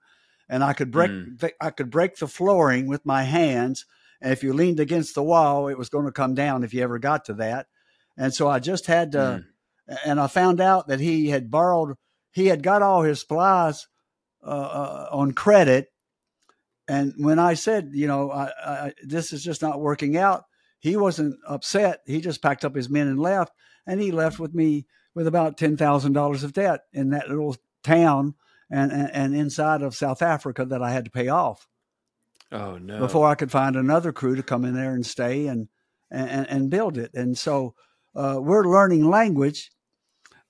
And I could break mm. the, I could break the flooring with my hands. And if you leaned against the wall, it was going to come down if you ever got to that. And so I just had to. Mm. And I found out that he had borrowed. He had got all his supplies uh, uh on credit and when I said, you know, I, I, this is just not working out, he wasn't upset. He just packed up his men and left. And he left with me with about ten thousand dollars of debt in that little town and, and, and inside of South Africa that I had to pay off. Oh no! Before I could find another crew to come in there and stay and and, and build it. And so uh, we're learning language,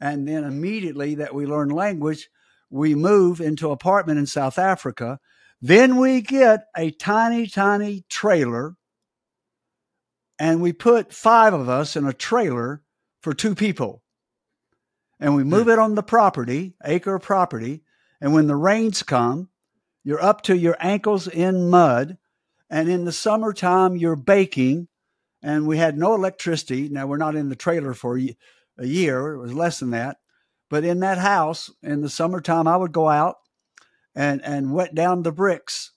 And then immediately that we learn language, we move into apartment in South Africa. Then we get a tiny, tiny trailer and we put five of us in a trailer for two people. And we move hmm. it on the property, acre property. And when the rains come, you're up to your ankles in mud. And in the summertime, you're baking. And we had no electricity. Now, we're not in the trailer for a year, it was less than that. But in that house, in the summertime, I would go out and, and wet down the bricks,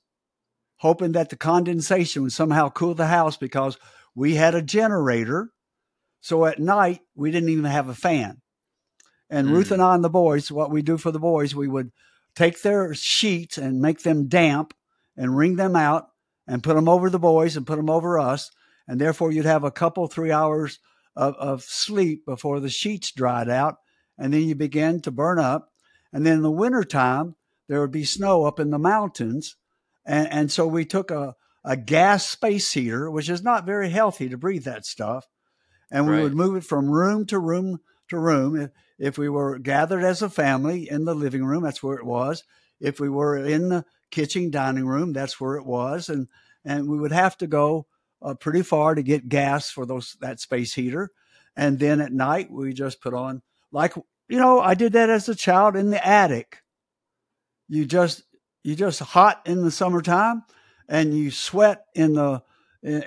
hoping that the condensation would somehow cool the house because we had a generator. So at night, we didn't even have a fan. And mm. Ruth and I and the boys, what we do for the boys, we would take their sheets and make them damp and wring them out and put them over the boys and put them over us. And therefore, you'd have a couple, three hours of, of sleep before the sheets dried out. And then you begin to burn up. And then in the wintertime, there would be snow up in the mountains. And, and so we took a, a gas space heater, which is not very healthy to breathe that stuff. And we would move it from room to room to room. If, if we were gathered as a family in the living room, that's where it was. If we were in the kitchen dining room, that's where it was. And and we would have to go uh, pretty far to get gas for those that space heater. And then at night we just put on like you know I did that as a child in the attic. You just you just hot in the summertime and you sweat in the in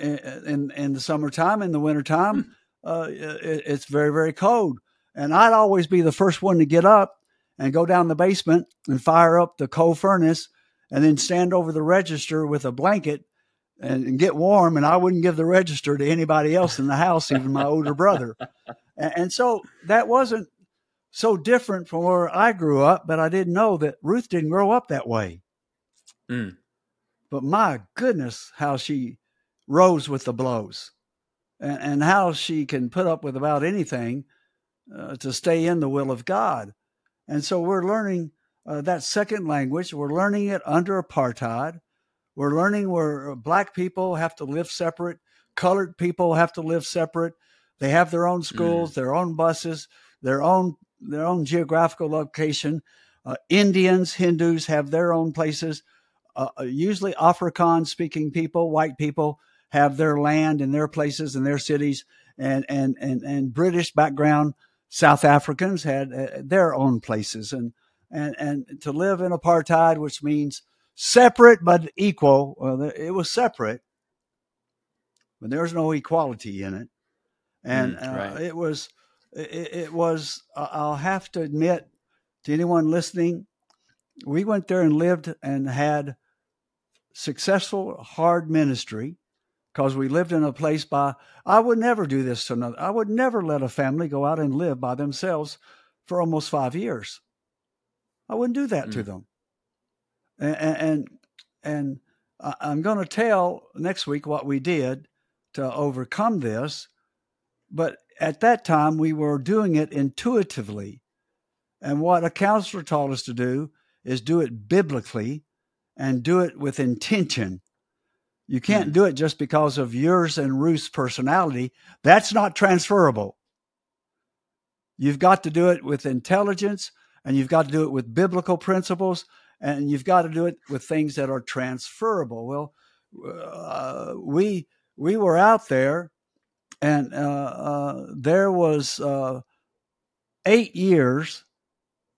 in, in the summertime in the wintertime hmm. uh, it, it's very very cold and i'd always be the first one to get up and go down the basement and fire up the coal furnace and then stand over the register with a blanket and, and get warm and i wouldn't give the register to anybody else in the house even my older brother and, and so that wasn't so different from where i grew up but i didn't know that ruth didn't grow up that way mm. But my goodness, how she rose with the blows and, and how she can put up with about anything uh, to stay in the will of God. And so we're learning uh, that second language. We're learning it under apartheid. We're learning where black people have to live separate, colored people have to live separate. They have their own schools, mm. their own buses, their own their own geographical location. Uh, Indians, Hindus have their own places. Uh, uh, usually Afrikaans speaking people, white people, have their land and their places and their cities, and and and and British background South Africans had uh, their own places, and and and to live in apartheid, which means separate but equal. Well, it was separate, but there's no equality in it, and mm, right. uh, it was it, it was. I'll have to admit to anyone listening, we went there and lived and had successful, hard ministry because we lived in a place by, I would never do this to another. I would never let a family go out and live by themselves for almost five years. I wouldn't do that mm. to them. And, and, and I'm going to tell next week what we did to overcome this. But at that time, we were doing it intuitively. And what a counselor taught us to do is do it biblically and do it with intention. You can't mm. do it just because of yours and Ruth's personality. That's not transferable. You've got to do it with intelligence and you've got to do it with biblical principles and you've got to do it with things that are transferable. Well, uh, we we were out there and uh, uh, there was uh, eight years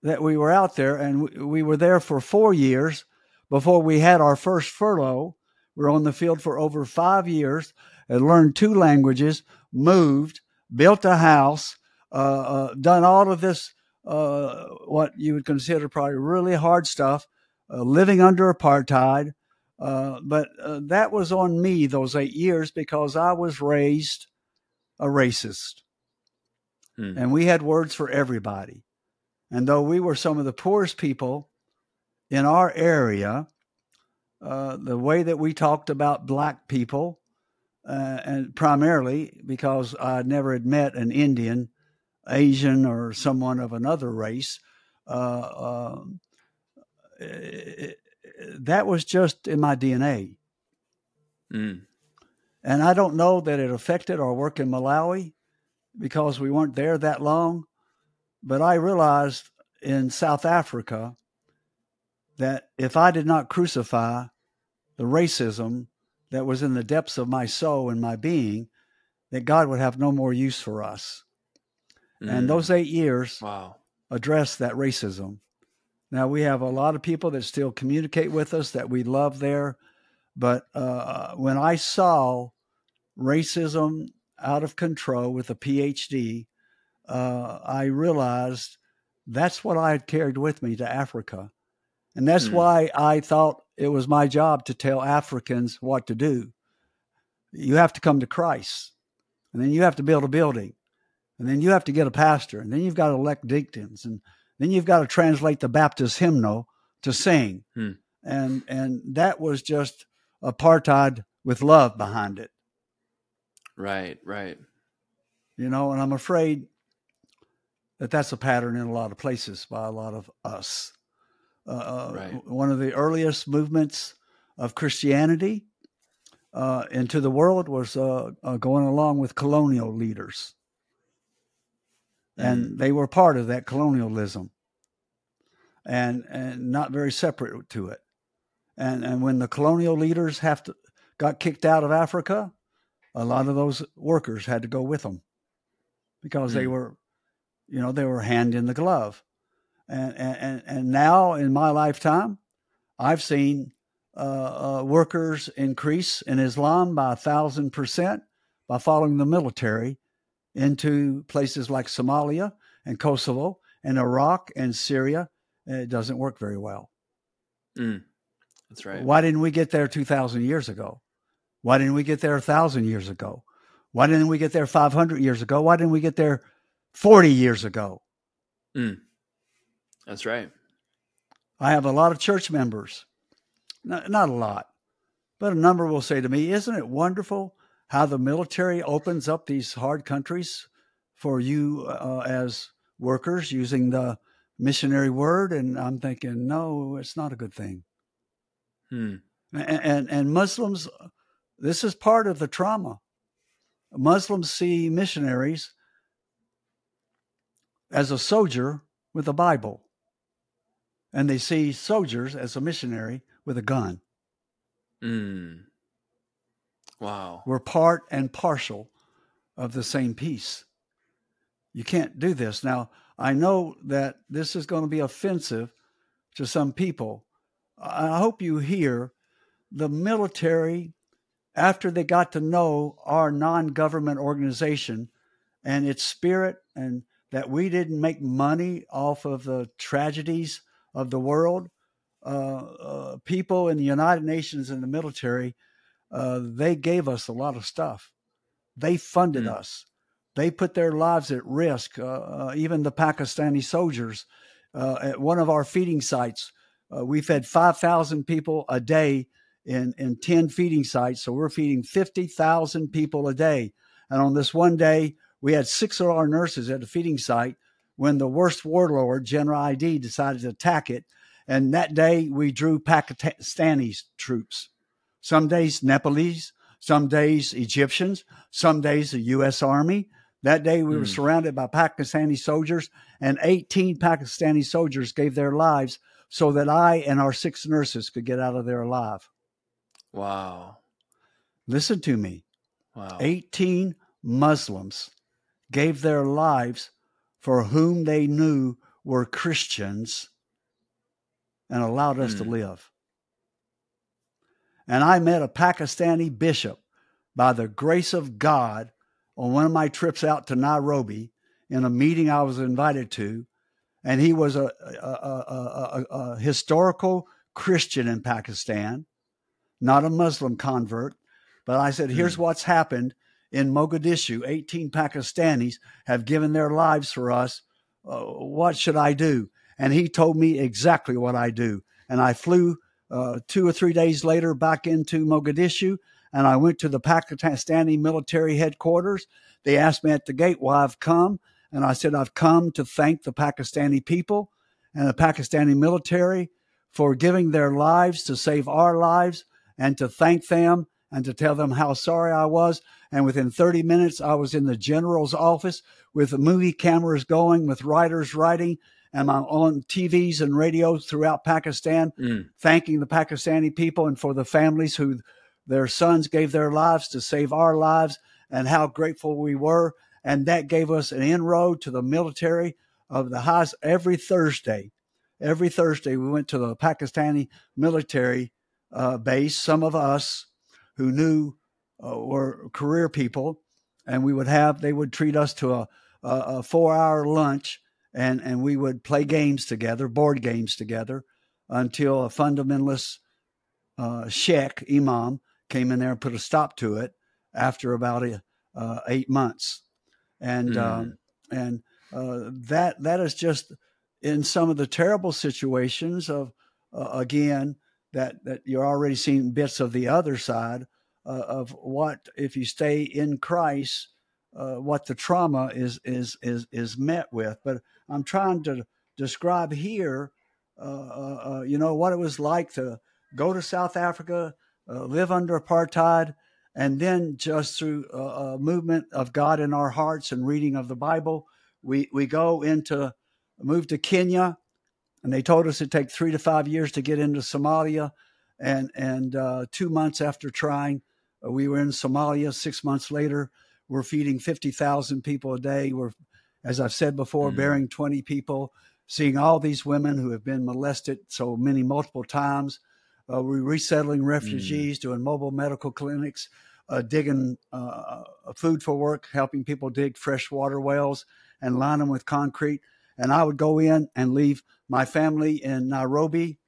that we were out there and we, we were there for four years before we had our first furlough. We were on the field for over five years and learned two languages, moved, built a house, uh, uh, done all of this, uh, what you would consider probably really hard stuff, living under apartheid. Uh, but that was on me those eight years because I was raised a racist. Hmm. And we had words for everybody. And though we were some of the poorest people in our area, uh, the way that we talked about black people, uh, and primarily because I never had met an Indian, Asian, or someone of another race, uh, um, it, that was just in my DNA. Mm. And I don't know that it affected our work in Malawi because we weren't there that long. but I realized in South Africa that if I did not crucify the racism that was in the depths of my soul and my being, that God would have no more use for us. Mm. And those eight years wow. addressed that racism. Now we have a lot of people that still communicate with us that we love there, but uh, when I saw racism out of control with a PhD, uh, I realized that's what I had carried with me to Africa. And that's mm. why I thought it was my job to tell Africans what to do. You have to come to Christ, and then you have to build a building, and then you have to get a pastor, and then you've got to elect deacons, and then you've got to translate the Baptist hymnal to sing. Mm. And and that was just apartheid with love behind it. Right, right. You know, and I'm afraid that that's a pattern in a lot of places by a lot of us. Uh, uh, right. One of the earliest movements of Christianity uh, into the world was uh, uh going along with colonial leaders. And mm. they were part of that colonialism and, and not very separate to it. And, and when the colonial leaders have to, got kicked out of Africa, a lot of those workers had to go with them because mm. they were, you know, they were hand in the glove and and and now in my lifetime, I've seen uh, uh, workers increase in Islam by a thousand percent by following the military into places like Somalia and Kosovo and Iraq and Syria. It doesn't work very well. Mm, that's right. Why didn't we get there 2,000 years ago? Why didn't we get there a 1,000 years ago? Why didn't we get there 500 years ago? Why didn't we get there 40 years ago? Mm. That's right. I have a lot of church members, not, not a lot, but a number will say to me, Isn't it wonderful how the military opens up these hard countries for you uh, as workers using the missionary word? And I'm thinking, No, it's not a good thing. Hmm. And, and, and Muslims, this is part of the trauma. Muslims see missionaries as a soldier with a Bible and they see soldiers as a missionary with a gun. Mm. Wow. We're part and partial of the same piece. You can't do this. Now, I know that this is going to be offensive to some people. I hope you hear the military, after they got to know our non government organization and its spirit, and that we didn't make money off of the tragedies of the world, uh, uh, people in the United Nations and the military, uh, they gave us a lot of stuff. They funded mm. us. They put their lives at risk. Uh, uh, even the Pakistani soldiers uh, at one of our feeding sites, we fed 5,000 people a day in, in 10 feeding sites. So we're feeding 50,000 people a day. And on this one day, we had six of our nurses at a feeding site when the worst warlord, General Aidid, decided to attack it. And that day we drew Pakistani troops. Some days Nepalese, some days Egyptians, some days the U.S. Army. That day we mm. were hmm. surrounded by Pakistani soldiers, and 18 Pakistani soldiers gave their lives so that I and our six nurses could get out of there alive. Wow. Listen to me. Wow. 18 Muslims gave their lives for whom they knew were Christians and allowed us mm. to hmm. live. And I met a Pakistani bishop by the grace of God on one of my trips out to Nairobi in a meeting I was invited to. And he was a, a, a, a historical Christian in Pakistan, not a Muslim convert. But I said, here's mm. what's happened in Mogadishu, 18 Pakistanis have given their lives for us. Uh, what should I do? And he told me exactly what I do. And I flew uh, two or three days later back into Mogadishu and I went to the Pakistani military headquarters. They asked me at the gate why I've come. And I said, I've come to thank the Pakistani people and the Pakistani military for giving their lives to save our lives and to thank them and to tell them how sorry I was And within 30 minutes, I was in the general's office with the movie cameras going, with writers writing, and I'm on TVs and radios throughout Pakistan, mm. thanking the Pakistani people and for the families who their sons gave their lives to save our lives and how grateful we were. And that gave us an inroad to the military of the highest every Thursday. Every Thursday, we went to the Pakistani military uh, base. Some of us who knew uh, were career people, and we would have, they would treat us to a, a, a four hour lunch and, and we would play games together, board games together, until a fundamentalist uh, sheikh, imam, came in there and put a stop to it after about a, uh, eight months. And, mm. um, and uh, that, that is just in some of the terrible situations of, uh, again, that, that you're already seeing bits of the other side uh, of what, if you stay in Christ, uh, what the trauma is is is is met with. But I'm trying to describe here, uh, uh, uh you know, what it was like to go to South Africa, uh, live under apartheid, and then just through a, movement of God in our hearts and reading of the Bible, we we go into move to Kenya, and they told us it'd take three to five years to get into Somalia, and and two months after trying, we were in Somalia. Six months later we're feeding 50,000 people a day. We're, as I've said before, mm. bearing 20 people, seeing all these women who have been molested so many multiple times. Uh, we're resettling refugees, mm. doing mobile medical clinics, uh, digging uh, food for work, helping people dig fresh water wells and line them with concrete. And I would go in and leave my family in Nairobi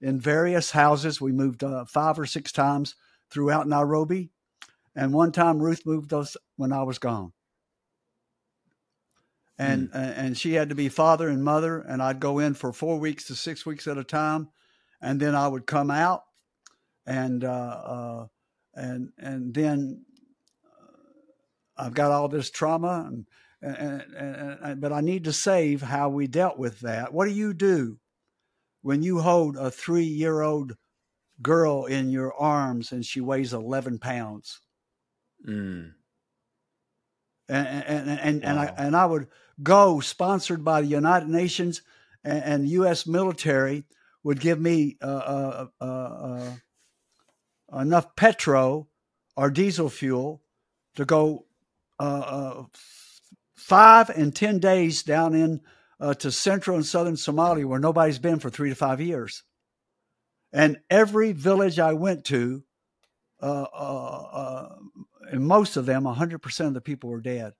in various houses. We moved uh, five or six times throughout Nairobi. And one time Ruth moved us when I was gone. And, mm. and she had to be father and mother, and I'd go in for four weeks to six weeks at a time, and then I would come out, and uh, uh, and and then uh, I've got all this trauma, and, and, and, and but I need to save how we dealt with that. What do you do when you hold a three-year-old girl in your arms and she weighs eleven pounds? Mm. And and and, wow. and I and I would go sponsored by the United Nations and, and U.S. military would give me uh, uh, uh, uh, enough petrol or diesel fuel to go uh, uh, five and ten days down in to central and southern Somalia where nobody's been for three to five years. And every village I went to, uh, and most of them, 100% of the people were dead.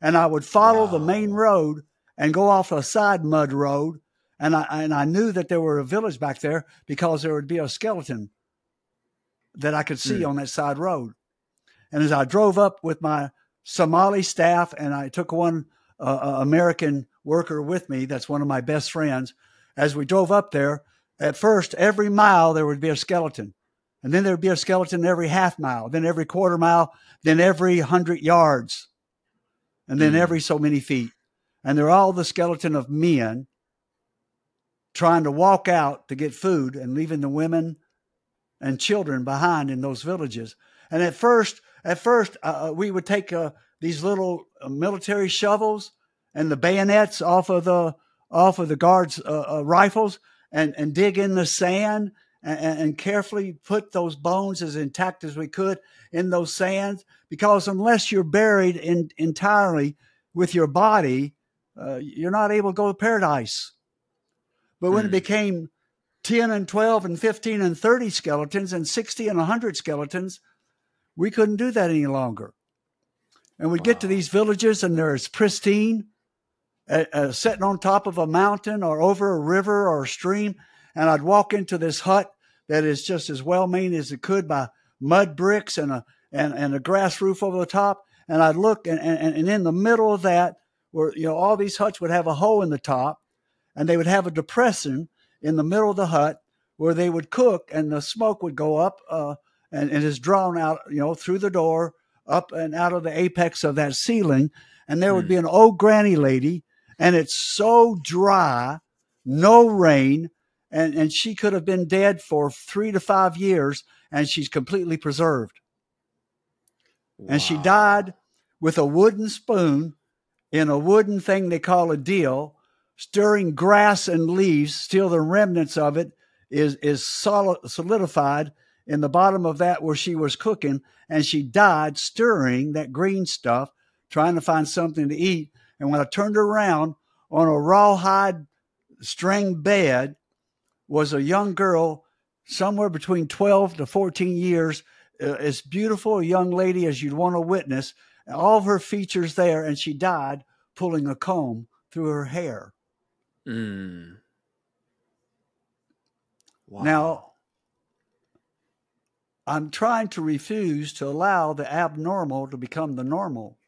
And I would follow wow. the main road and go off a side mud road. And I, and I knew that there were a village back there because there would be a skeleton that I could see mm. on that side road. And as I drove up with my Somali staff, and I took one uh, uh American worker with me, that's one of my best friends, as we drove up there, at first, every mile there would be a skeleton. And then there'd be a skeleton every half mile, then every quarter mile, then every hundred yards, and then mm. every so many feet. And they're all the skeleton of men trying to walk out to get food and leaving the women and children behind in those villages. And at first, at first, uh, uh we would take uh, these little uh, military shovels and the bayonets off of the off of the guards' uh, rifles and and dig in the sand and, and carefully put those bones as intact as we could in those sands because unless you're buried in, entirely with your body, uh, you're not able to go to paradise. But when mm. it hmm. became 10 and 12 and 15 and 30 skeletons and 60 and 100 skeletons, we couldn't do that any longer. And we'd wow. get to these villages and they're as pristine, uh, uh, sitting on top of a mountain or over a river or a stream and I'd walk into this hut that is just as well made as it could by mud bricks and a and, and a grass roof over the top. And I'd look and, and, and in the middle of that where you know all these huts would have a hole in the top and they would have a depression in the middle of the hut where they would cook and the smoke would go up uh, and, and is drawn out, you know, through the door up and out of the apex of that ceiling. And there would be hmm. an old granny lady and it's so dry, no rain, and, and she could have been dead for three to five years and she's completely preserved. wow. and she died with a wooden spoon in a wooden thing they call a deal, stirring grass and leaves. Still, the remnants of it is is solid, solidified in the bottom of that where she was cooking, and she died stirring that green stuff, trying to find something to eat. And when I turned around on a rawhide string bed was a young girl, somewhere between 12 to 14 years, uh, as beautiful a young lady as you'd want to witness, all of her features there, and she died pulling a comb through her hair. Mm. Wow. Now, I'm trying to refuse to allow the abnormal to become the normal.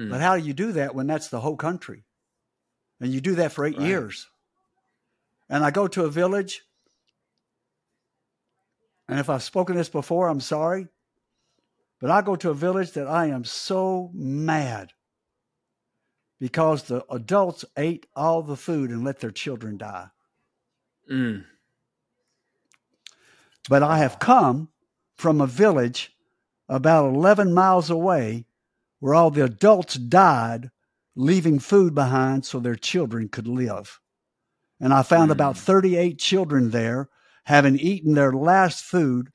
Mm. But how do you do that when that's the whole country? And you do that for eight right. years. And I go to a village, and if I've spoken this before, I'm sorry. But I go to a village that I am so mad because the adults ate all the food and let their children die. Mm. But I have come from a village about 11 miles away where all the adults died, leaving food behind so their children could live. And I found mm. about 38 children there having eaten their last food,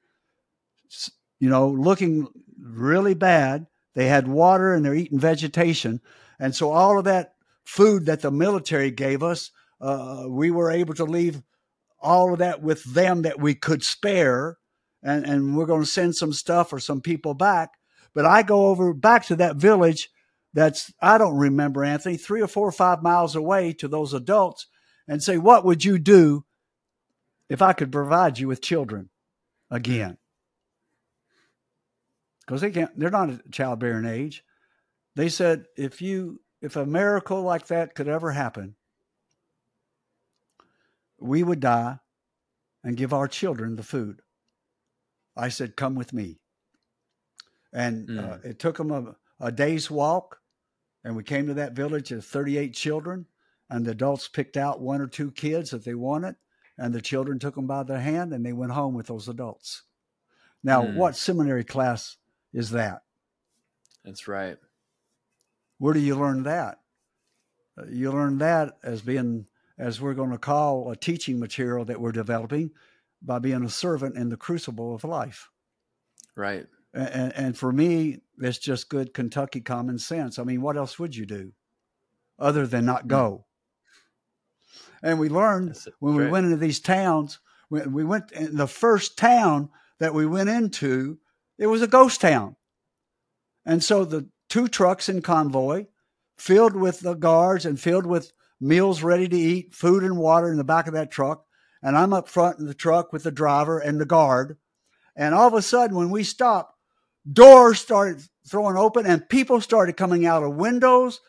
you know, looking really bad. They had water and they're eating vegetation. And so all of that food that the military gave us, uh, we were able to leave all of that with them that we could spare. And, and we're going to send some stuff or some people back. But I go over back to that village that's, I don't remember, Anthony, three or four or five miles away to those adults and say, What would you do if I could provide you with children again? Because they can't, they're not at childbearing age. They said, if you, if a miracle like that could ever happen, we would die and give our children the food. I said, Come with me. And mm. uh, it took them a, a, day's walk. And we came to that village of 38 children. And the adults picked out one or two kids that they wanted. And the children took them by the hand and they went home with those adults. Now, mm. what seminary class is that? That's right. Where do you learn that? Uh, you learn that as being, as we're going to call a teaching material that we're developing by being a servant in the crucible of life. Right. And, and for me, it's just good Kentucky common sense. I mean, what else would you do other than not go? And we learned when we went into these towns, when we went in the first town that we went into, it was a ghost town. And so the two trucks in convoy filled with the guards and filled with meals ready to eat, food and water in the back of that truck. And I'm up front in the truck with the driver and the guard. And all of a sudden, when we stopped, doors started throwing open and people started coming out of windows.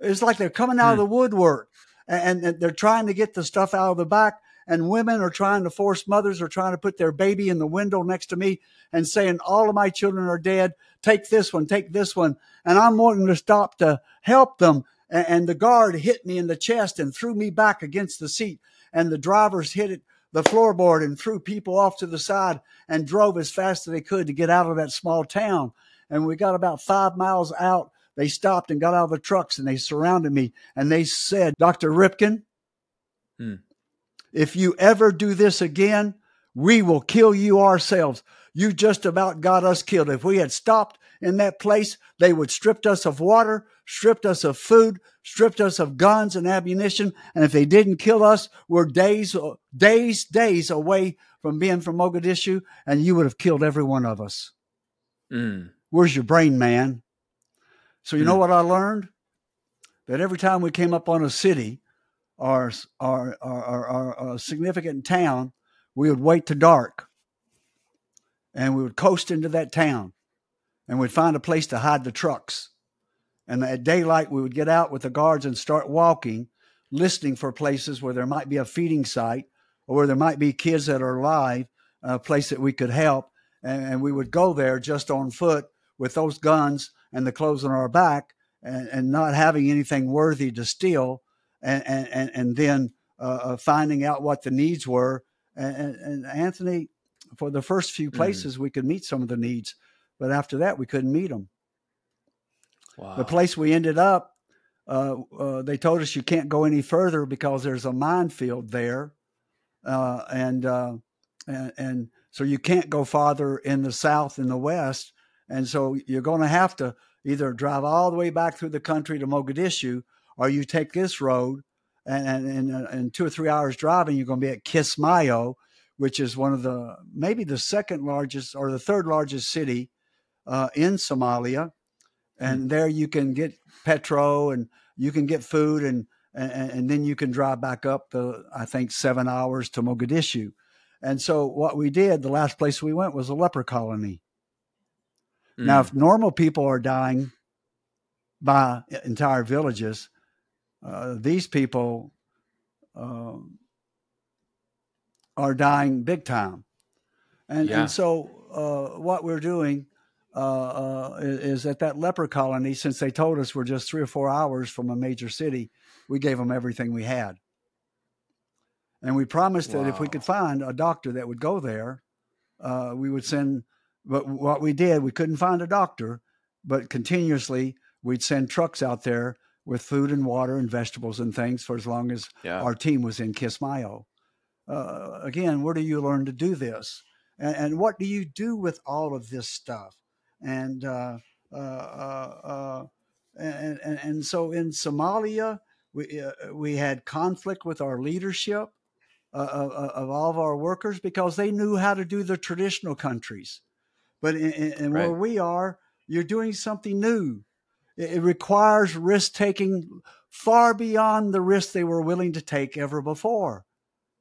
It's like they're coming out of hmm. the woodwork and, and they're trying to get the stuff out of the back. And women are trying to force mothers are trying to put their baby in the window next to me and saying, All of my children are dead. Take this one, take this one. And I'm wanting to stop to help them. And, and the guard hit me in the chest and threw me back against the seat. And the drivers hit it the floorboard and threw people off to the side and drove as fast as they could to get out of that small town. And we got about five miles out. They stopped and got out of the trucks and they surrounded me and they said, Dr. Ripken, hmm. if you ever do this again, we will kill you ourselves. You just about got us killed. If we had stopped in that place, they would stripped us of water, stripped us of food, stripped us of guns and ammunition. And if they didn't kill us, we're days, days, days away from being from Mogadishu, and you would have killed every one of us. Mm. Where's your brain, man? So you mm. know what I learned? That every time we came up on a city or, or, or, or a significant town, we would wait to dark and we would coast into that town and we'd find a place to hide the trucks. And at daylight, we would get out with the guards and start walking, listening for places where there might be a feeding site or where there might be kids that are alive, a place that we could help. And, and we would go there just on foot with those guns and the clothes on our back and, and not having anything worthy to steal. And, and, and then uh, uh finding out what the needs were. And, and, Anthony, for the first few mm. places, mm. we could meet some of the needs but after that we couldn't meet them. Wow. The place we ended up, uh, uh, they told us you can't go any further because there's a minefield there, uh, and, uh, and and so you can't go farther in the south and the west, and so you're going to have to either drive all the way back through the country to Mogadishu, or you take this road, and and in, in two or three hours driving, you're going to be at Kismayo, which is one of the maybe the second largest or the third largest city uh, in Somalia, and mm-hmm. there you can get petrol and you can get food and, and and then you can drive back up the I think seven hours to Mogadishu, and so what we did the last place we went was a leper colony. Mm. Now, if normal people are dying by entire villages, uh, these people. Um, are dying big time. And, yeah. and so uh, what we're doing uh, uh, is at that leper colony, since they told us we're just three or four hours from a major city, we gave them everything we had. And we promised wow. that if we could find a doctor that would go there, uh, we would send. But what we did, we couldn't find a doctor, but continuously we'd send trucks out there with food and water and vegetables and things for as long as yeah. our team was in Kismayo uh, again, where do you learn to do this? And, and, what do you do with all of this stuff? And, uh, uh, uh, uh and, and, and, so in Somalia, we, uh, we had conflict with our leadership of, of, all of our workers because they knew how to do the traditional countries. But in, in right. where we are, you're doing something new. It, it requires risk taking far beyond the risk they were willing to take ever before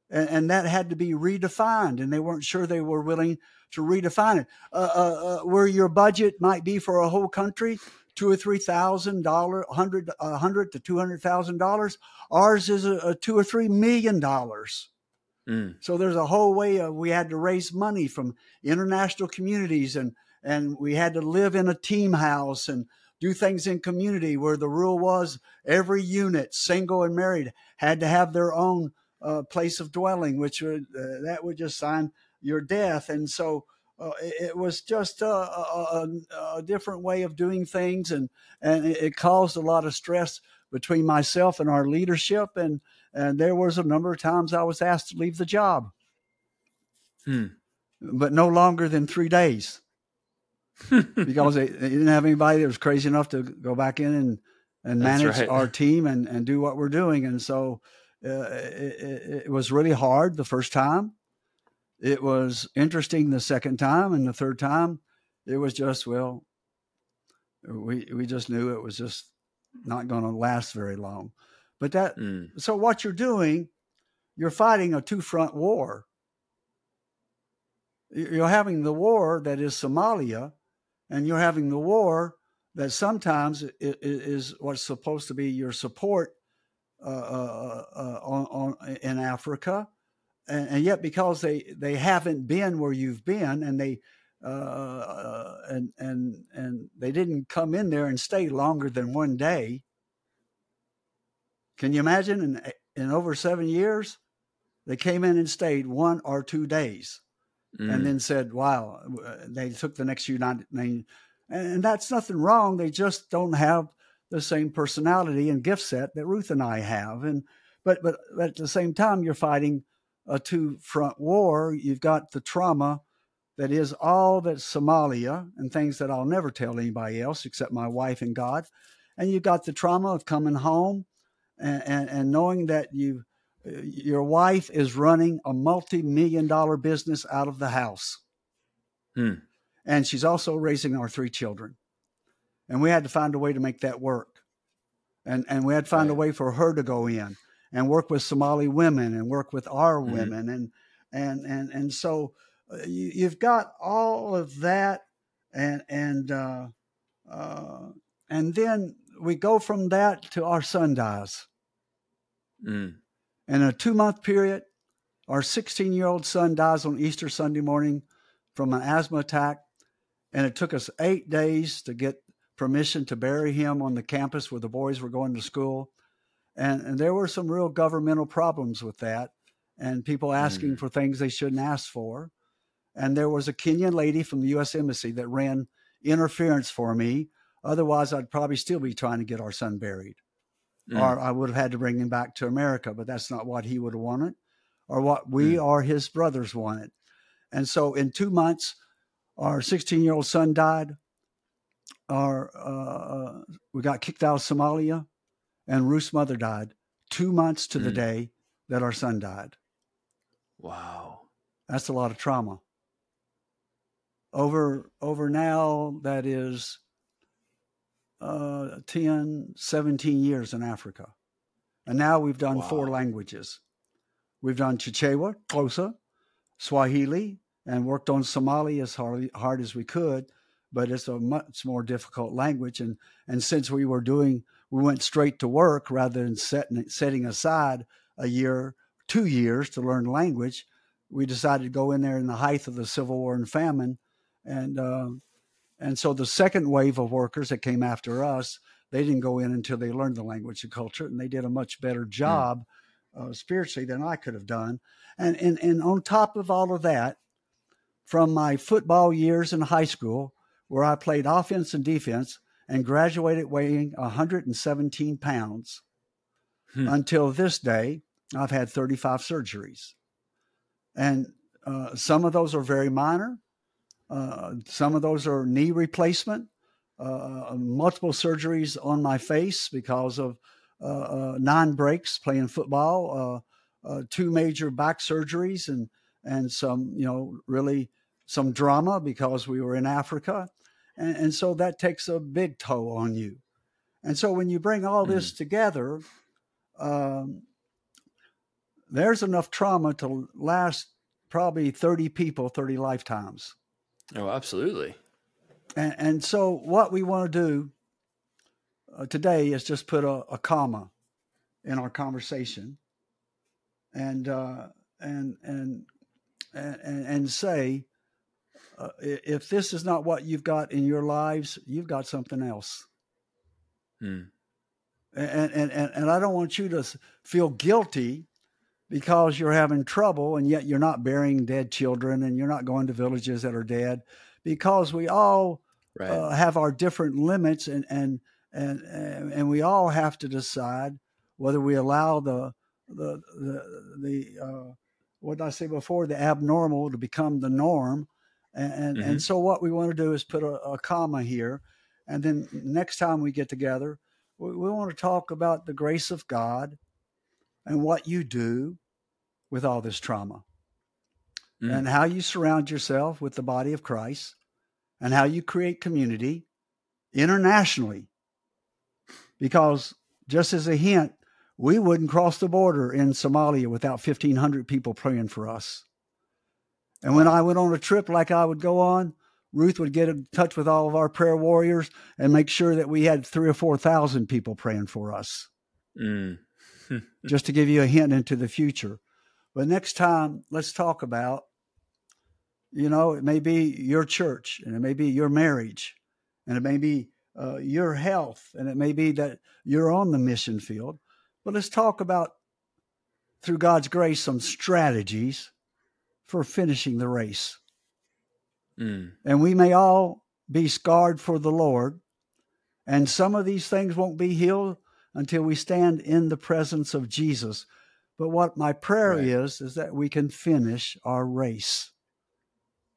and, and, that had to be redefined, and they weren't sure they were willing to redefine it. Uh, uh, uh, where your budget might be for a whole country, two or three thousand dollar, hundred, a hundred to two hundred thousand dollars. Ours is a, a, two or three million dollars. Mm. So there's a whole way of, we had to raise money from international communities, and and we had to live in a team house and do things in community where the rule was every unit, single and married, had to have their own uh, place of dwelling, which would uh, that would just sign your death. And so uh, it, it, was just a, a, a, different way of doing things, and and it caused a lot of stress between myself and our leadership. And and there was a number of times I was asked to leave the job, hmm. but no longer than three days. because they, they, didn't have anybody that was crazy enough to go back in and and manage right. our team and, and do what we're doing. And so uh, it, it, was really hard the first time. It was interesting the second time, and the third time, it was just well, we we just knew it was just not going to last very long. But that mm. so what you're doing, you're fighting a two front war. You're having the war that is Somalia, and you're having the war that sometimes is what's supposed to be your support Uh, uh, uh, on, on, in Africa, and, and, yet because they they haven't been where you've been, and they uh, and and and they didn't come in there and stay longer than one day. Can you imagine? In in over seven years, they came in and stayed one or two days, mm. and then said, "Wow!" They took the next United, and that's nothing wrong. They just don't have the same personality and gift set that Ruth and I have. And but but at the same time, you're fighting a two front war. You've got the trauma that is all that Somalia and things that I'll never tell anybody else except my wife and God. And you've got the trauma of coming home and, and, and knowing that you your wife is running a multi-million dollar business out of the house. Hmm. And she's also raising our three children and we had to find a way to make that work. And and we had to find right. a way for her to go in and work with Somali women and work with our mm-hmm. women and and and and so uh, you, have got all of that and and uh, uh, and then we go from that to our son dies. Mm. In a two month period, our 16 year old son dies on Easter Sunday morning from an asthma attack. And it took us eight days to get permission to bury him on the campus where the boys were going to school. And, and there were some real governmental problems with that and people asking mm. for things they shouldn't ask for. And there was a Kenyan lady from the U.S. Embassy that ran interference for me. Otherwise, I'd probably still be trying to get our son buried, mm. or I would have had to bring him back to America. But that's not what he would have wanted, or what we mm. or his brothers wanted. And so, in two months, our 16 year old son died. Our uh, uh, we got kicked out of Somalia, and Ruth's mother died two months to mm. the day that our son died. Wow, that's a lot of trauma. Over over now, that is uh, 10, 17 years in Africa, and now we've done wow. four languages. We've done Chichewa, Xhosa, Swahili, and worked on Somali as hard, hard as we could, but it's a much more difficult language. And and since we were doing, we went straight to work rather than setting setting aside a year, two years to learn language. We decided to go in there in the height of the Civil War and famine, and uh, and so the second wave of workers that came after us, they didn't go in until they learned the language and culture, and they did a much better hmm. job mm. uh, spiritually than I could have done. And and and on top of all of that, from my football years in high school, where I played offense and defense and graduated weighing 117 pounds. Hmm. Until this day, I've had 35 surgeries. And uh, some of those are very minor. Uh, some of those are knee replacement, uh, multiple surgeries on my face because of uh, uh, nine breaks playing football, uh, two major back surgeries, and and some you know really some drama because we were in Africa. And, and so that takes a big toll on you. And so when you bring all this mm. together, um, there's enough trauma to last probably 30 people 30 lifetimes. Oh, absolutely. And, and so what we want to do uh, today is just put a, a, comma in our conversation and, uh, and, and, and, and say, uh, if this is not what you've got in your lives, you've got something else. Hmm. And, and, and, and I don't want you to feel guilty because you're having trouble and yet you're not burying dead children and you're not going to villages that are dead because we all right. uh, have our different limits and, and, and, and we all have to decide whether we allow the, the, the, the uh, what did I say before, the abnormal to become the norm and and, mm-hmm. and, so what we want to do is put a, a, comma here, and then next time we get together, we, we want to talk about the grace of God and what you do with all this trauma, mm. and how you surround yourself with the body of Christ, and how you create community internationally. Because just as a hint, we wouldn't cross the border in Somalia without 1,500 people praying for us. And when I went on a trip like I would go on, Ruth would get in touch with all of our prayer warriors and make sure that we had three or 4,000 people praying for us. Mm. Just to give you a hint into the future. But next time, let's talk about, you know, it may be your church and it may be your marriage and it may be uh, your health and it may be that you're on the mission field. But let's talk about, through God's grace, some strategies for finishing the race. Mm. And we may all be scarred for the Lord. And some of these things won't be healed until we stand in the presence of Jesus. But what my prayer right. is, is that we can finish our race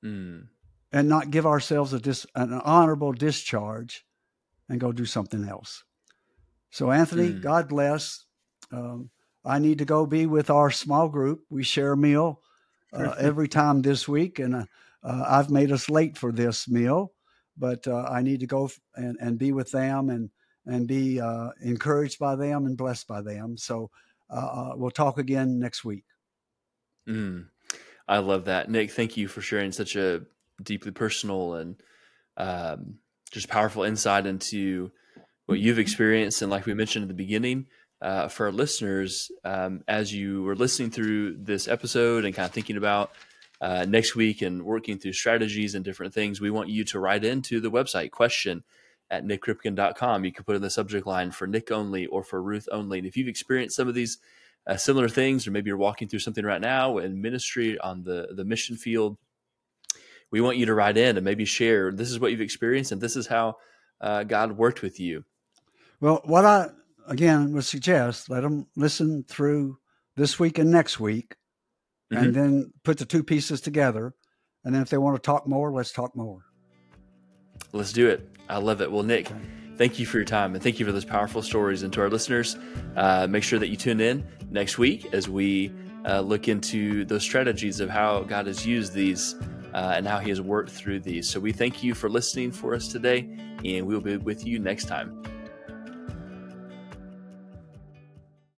mm. and not give ourselves a dis- an honorable discharge and go do something else. So, Anthony, mm. God bless. Um, I need to go be with our small group. We share a meal uh, every time this week, and uh, uh, I've made us late for this meal, but uh, I need to go and, and be with them and and be uh, encouraged by them and blessed by them. So uh, we'll talk again next week. Mm, I love that, Nik. Thank you for sharing such a deeply personal and um, just powerful insight into what you've experienced, and like we mentioned at the beginning uh, for our listeners, um, as you were listening through this episode and kind of thinking about uh, next week and working through strategies and different things, we want you to write into the website question at nikripken.com. You can put in the subject line for Nik only or for Ruth only. And if you've experienced some of these uh, similar things, or maybe you're walking through something right now in ministry on the, the mission field, we want you to write in and maybe share this is what you've experienced and this is how uh, God worked with you. Well, what I again would suggest let them listen through this week and next week, mm-hmm. and then put the two pieces together. And then if they want to talk more, let's talk more. Let's do it. I love it. Well, Nik, thank you for your time and thank you for those powerful stories. And to our listeners, uh, make sure that you tune in next week as we uh, look into those strategies of how God has used these uh, and how He has worked through these. So we thank you for listening for us today, and we'll be with you next time.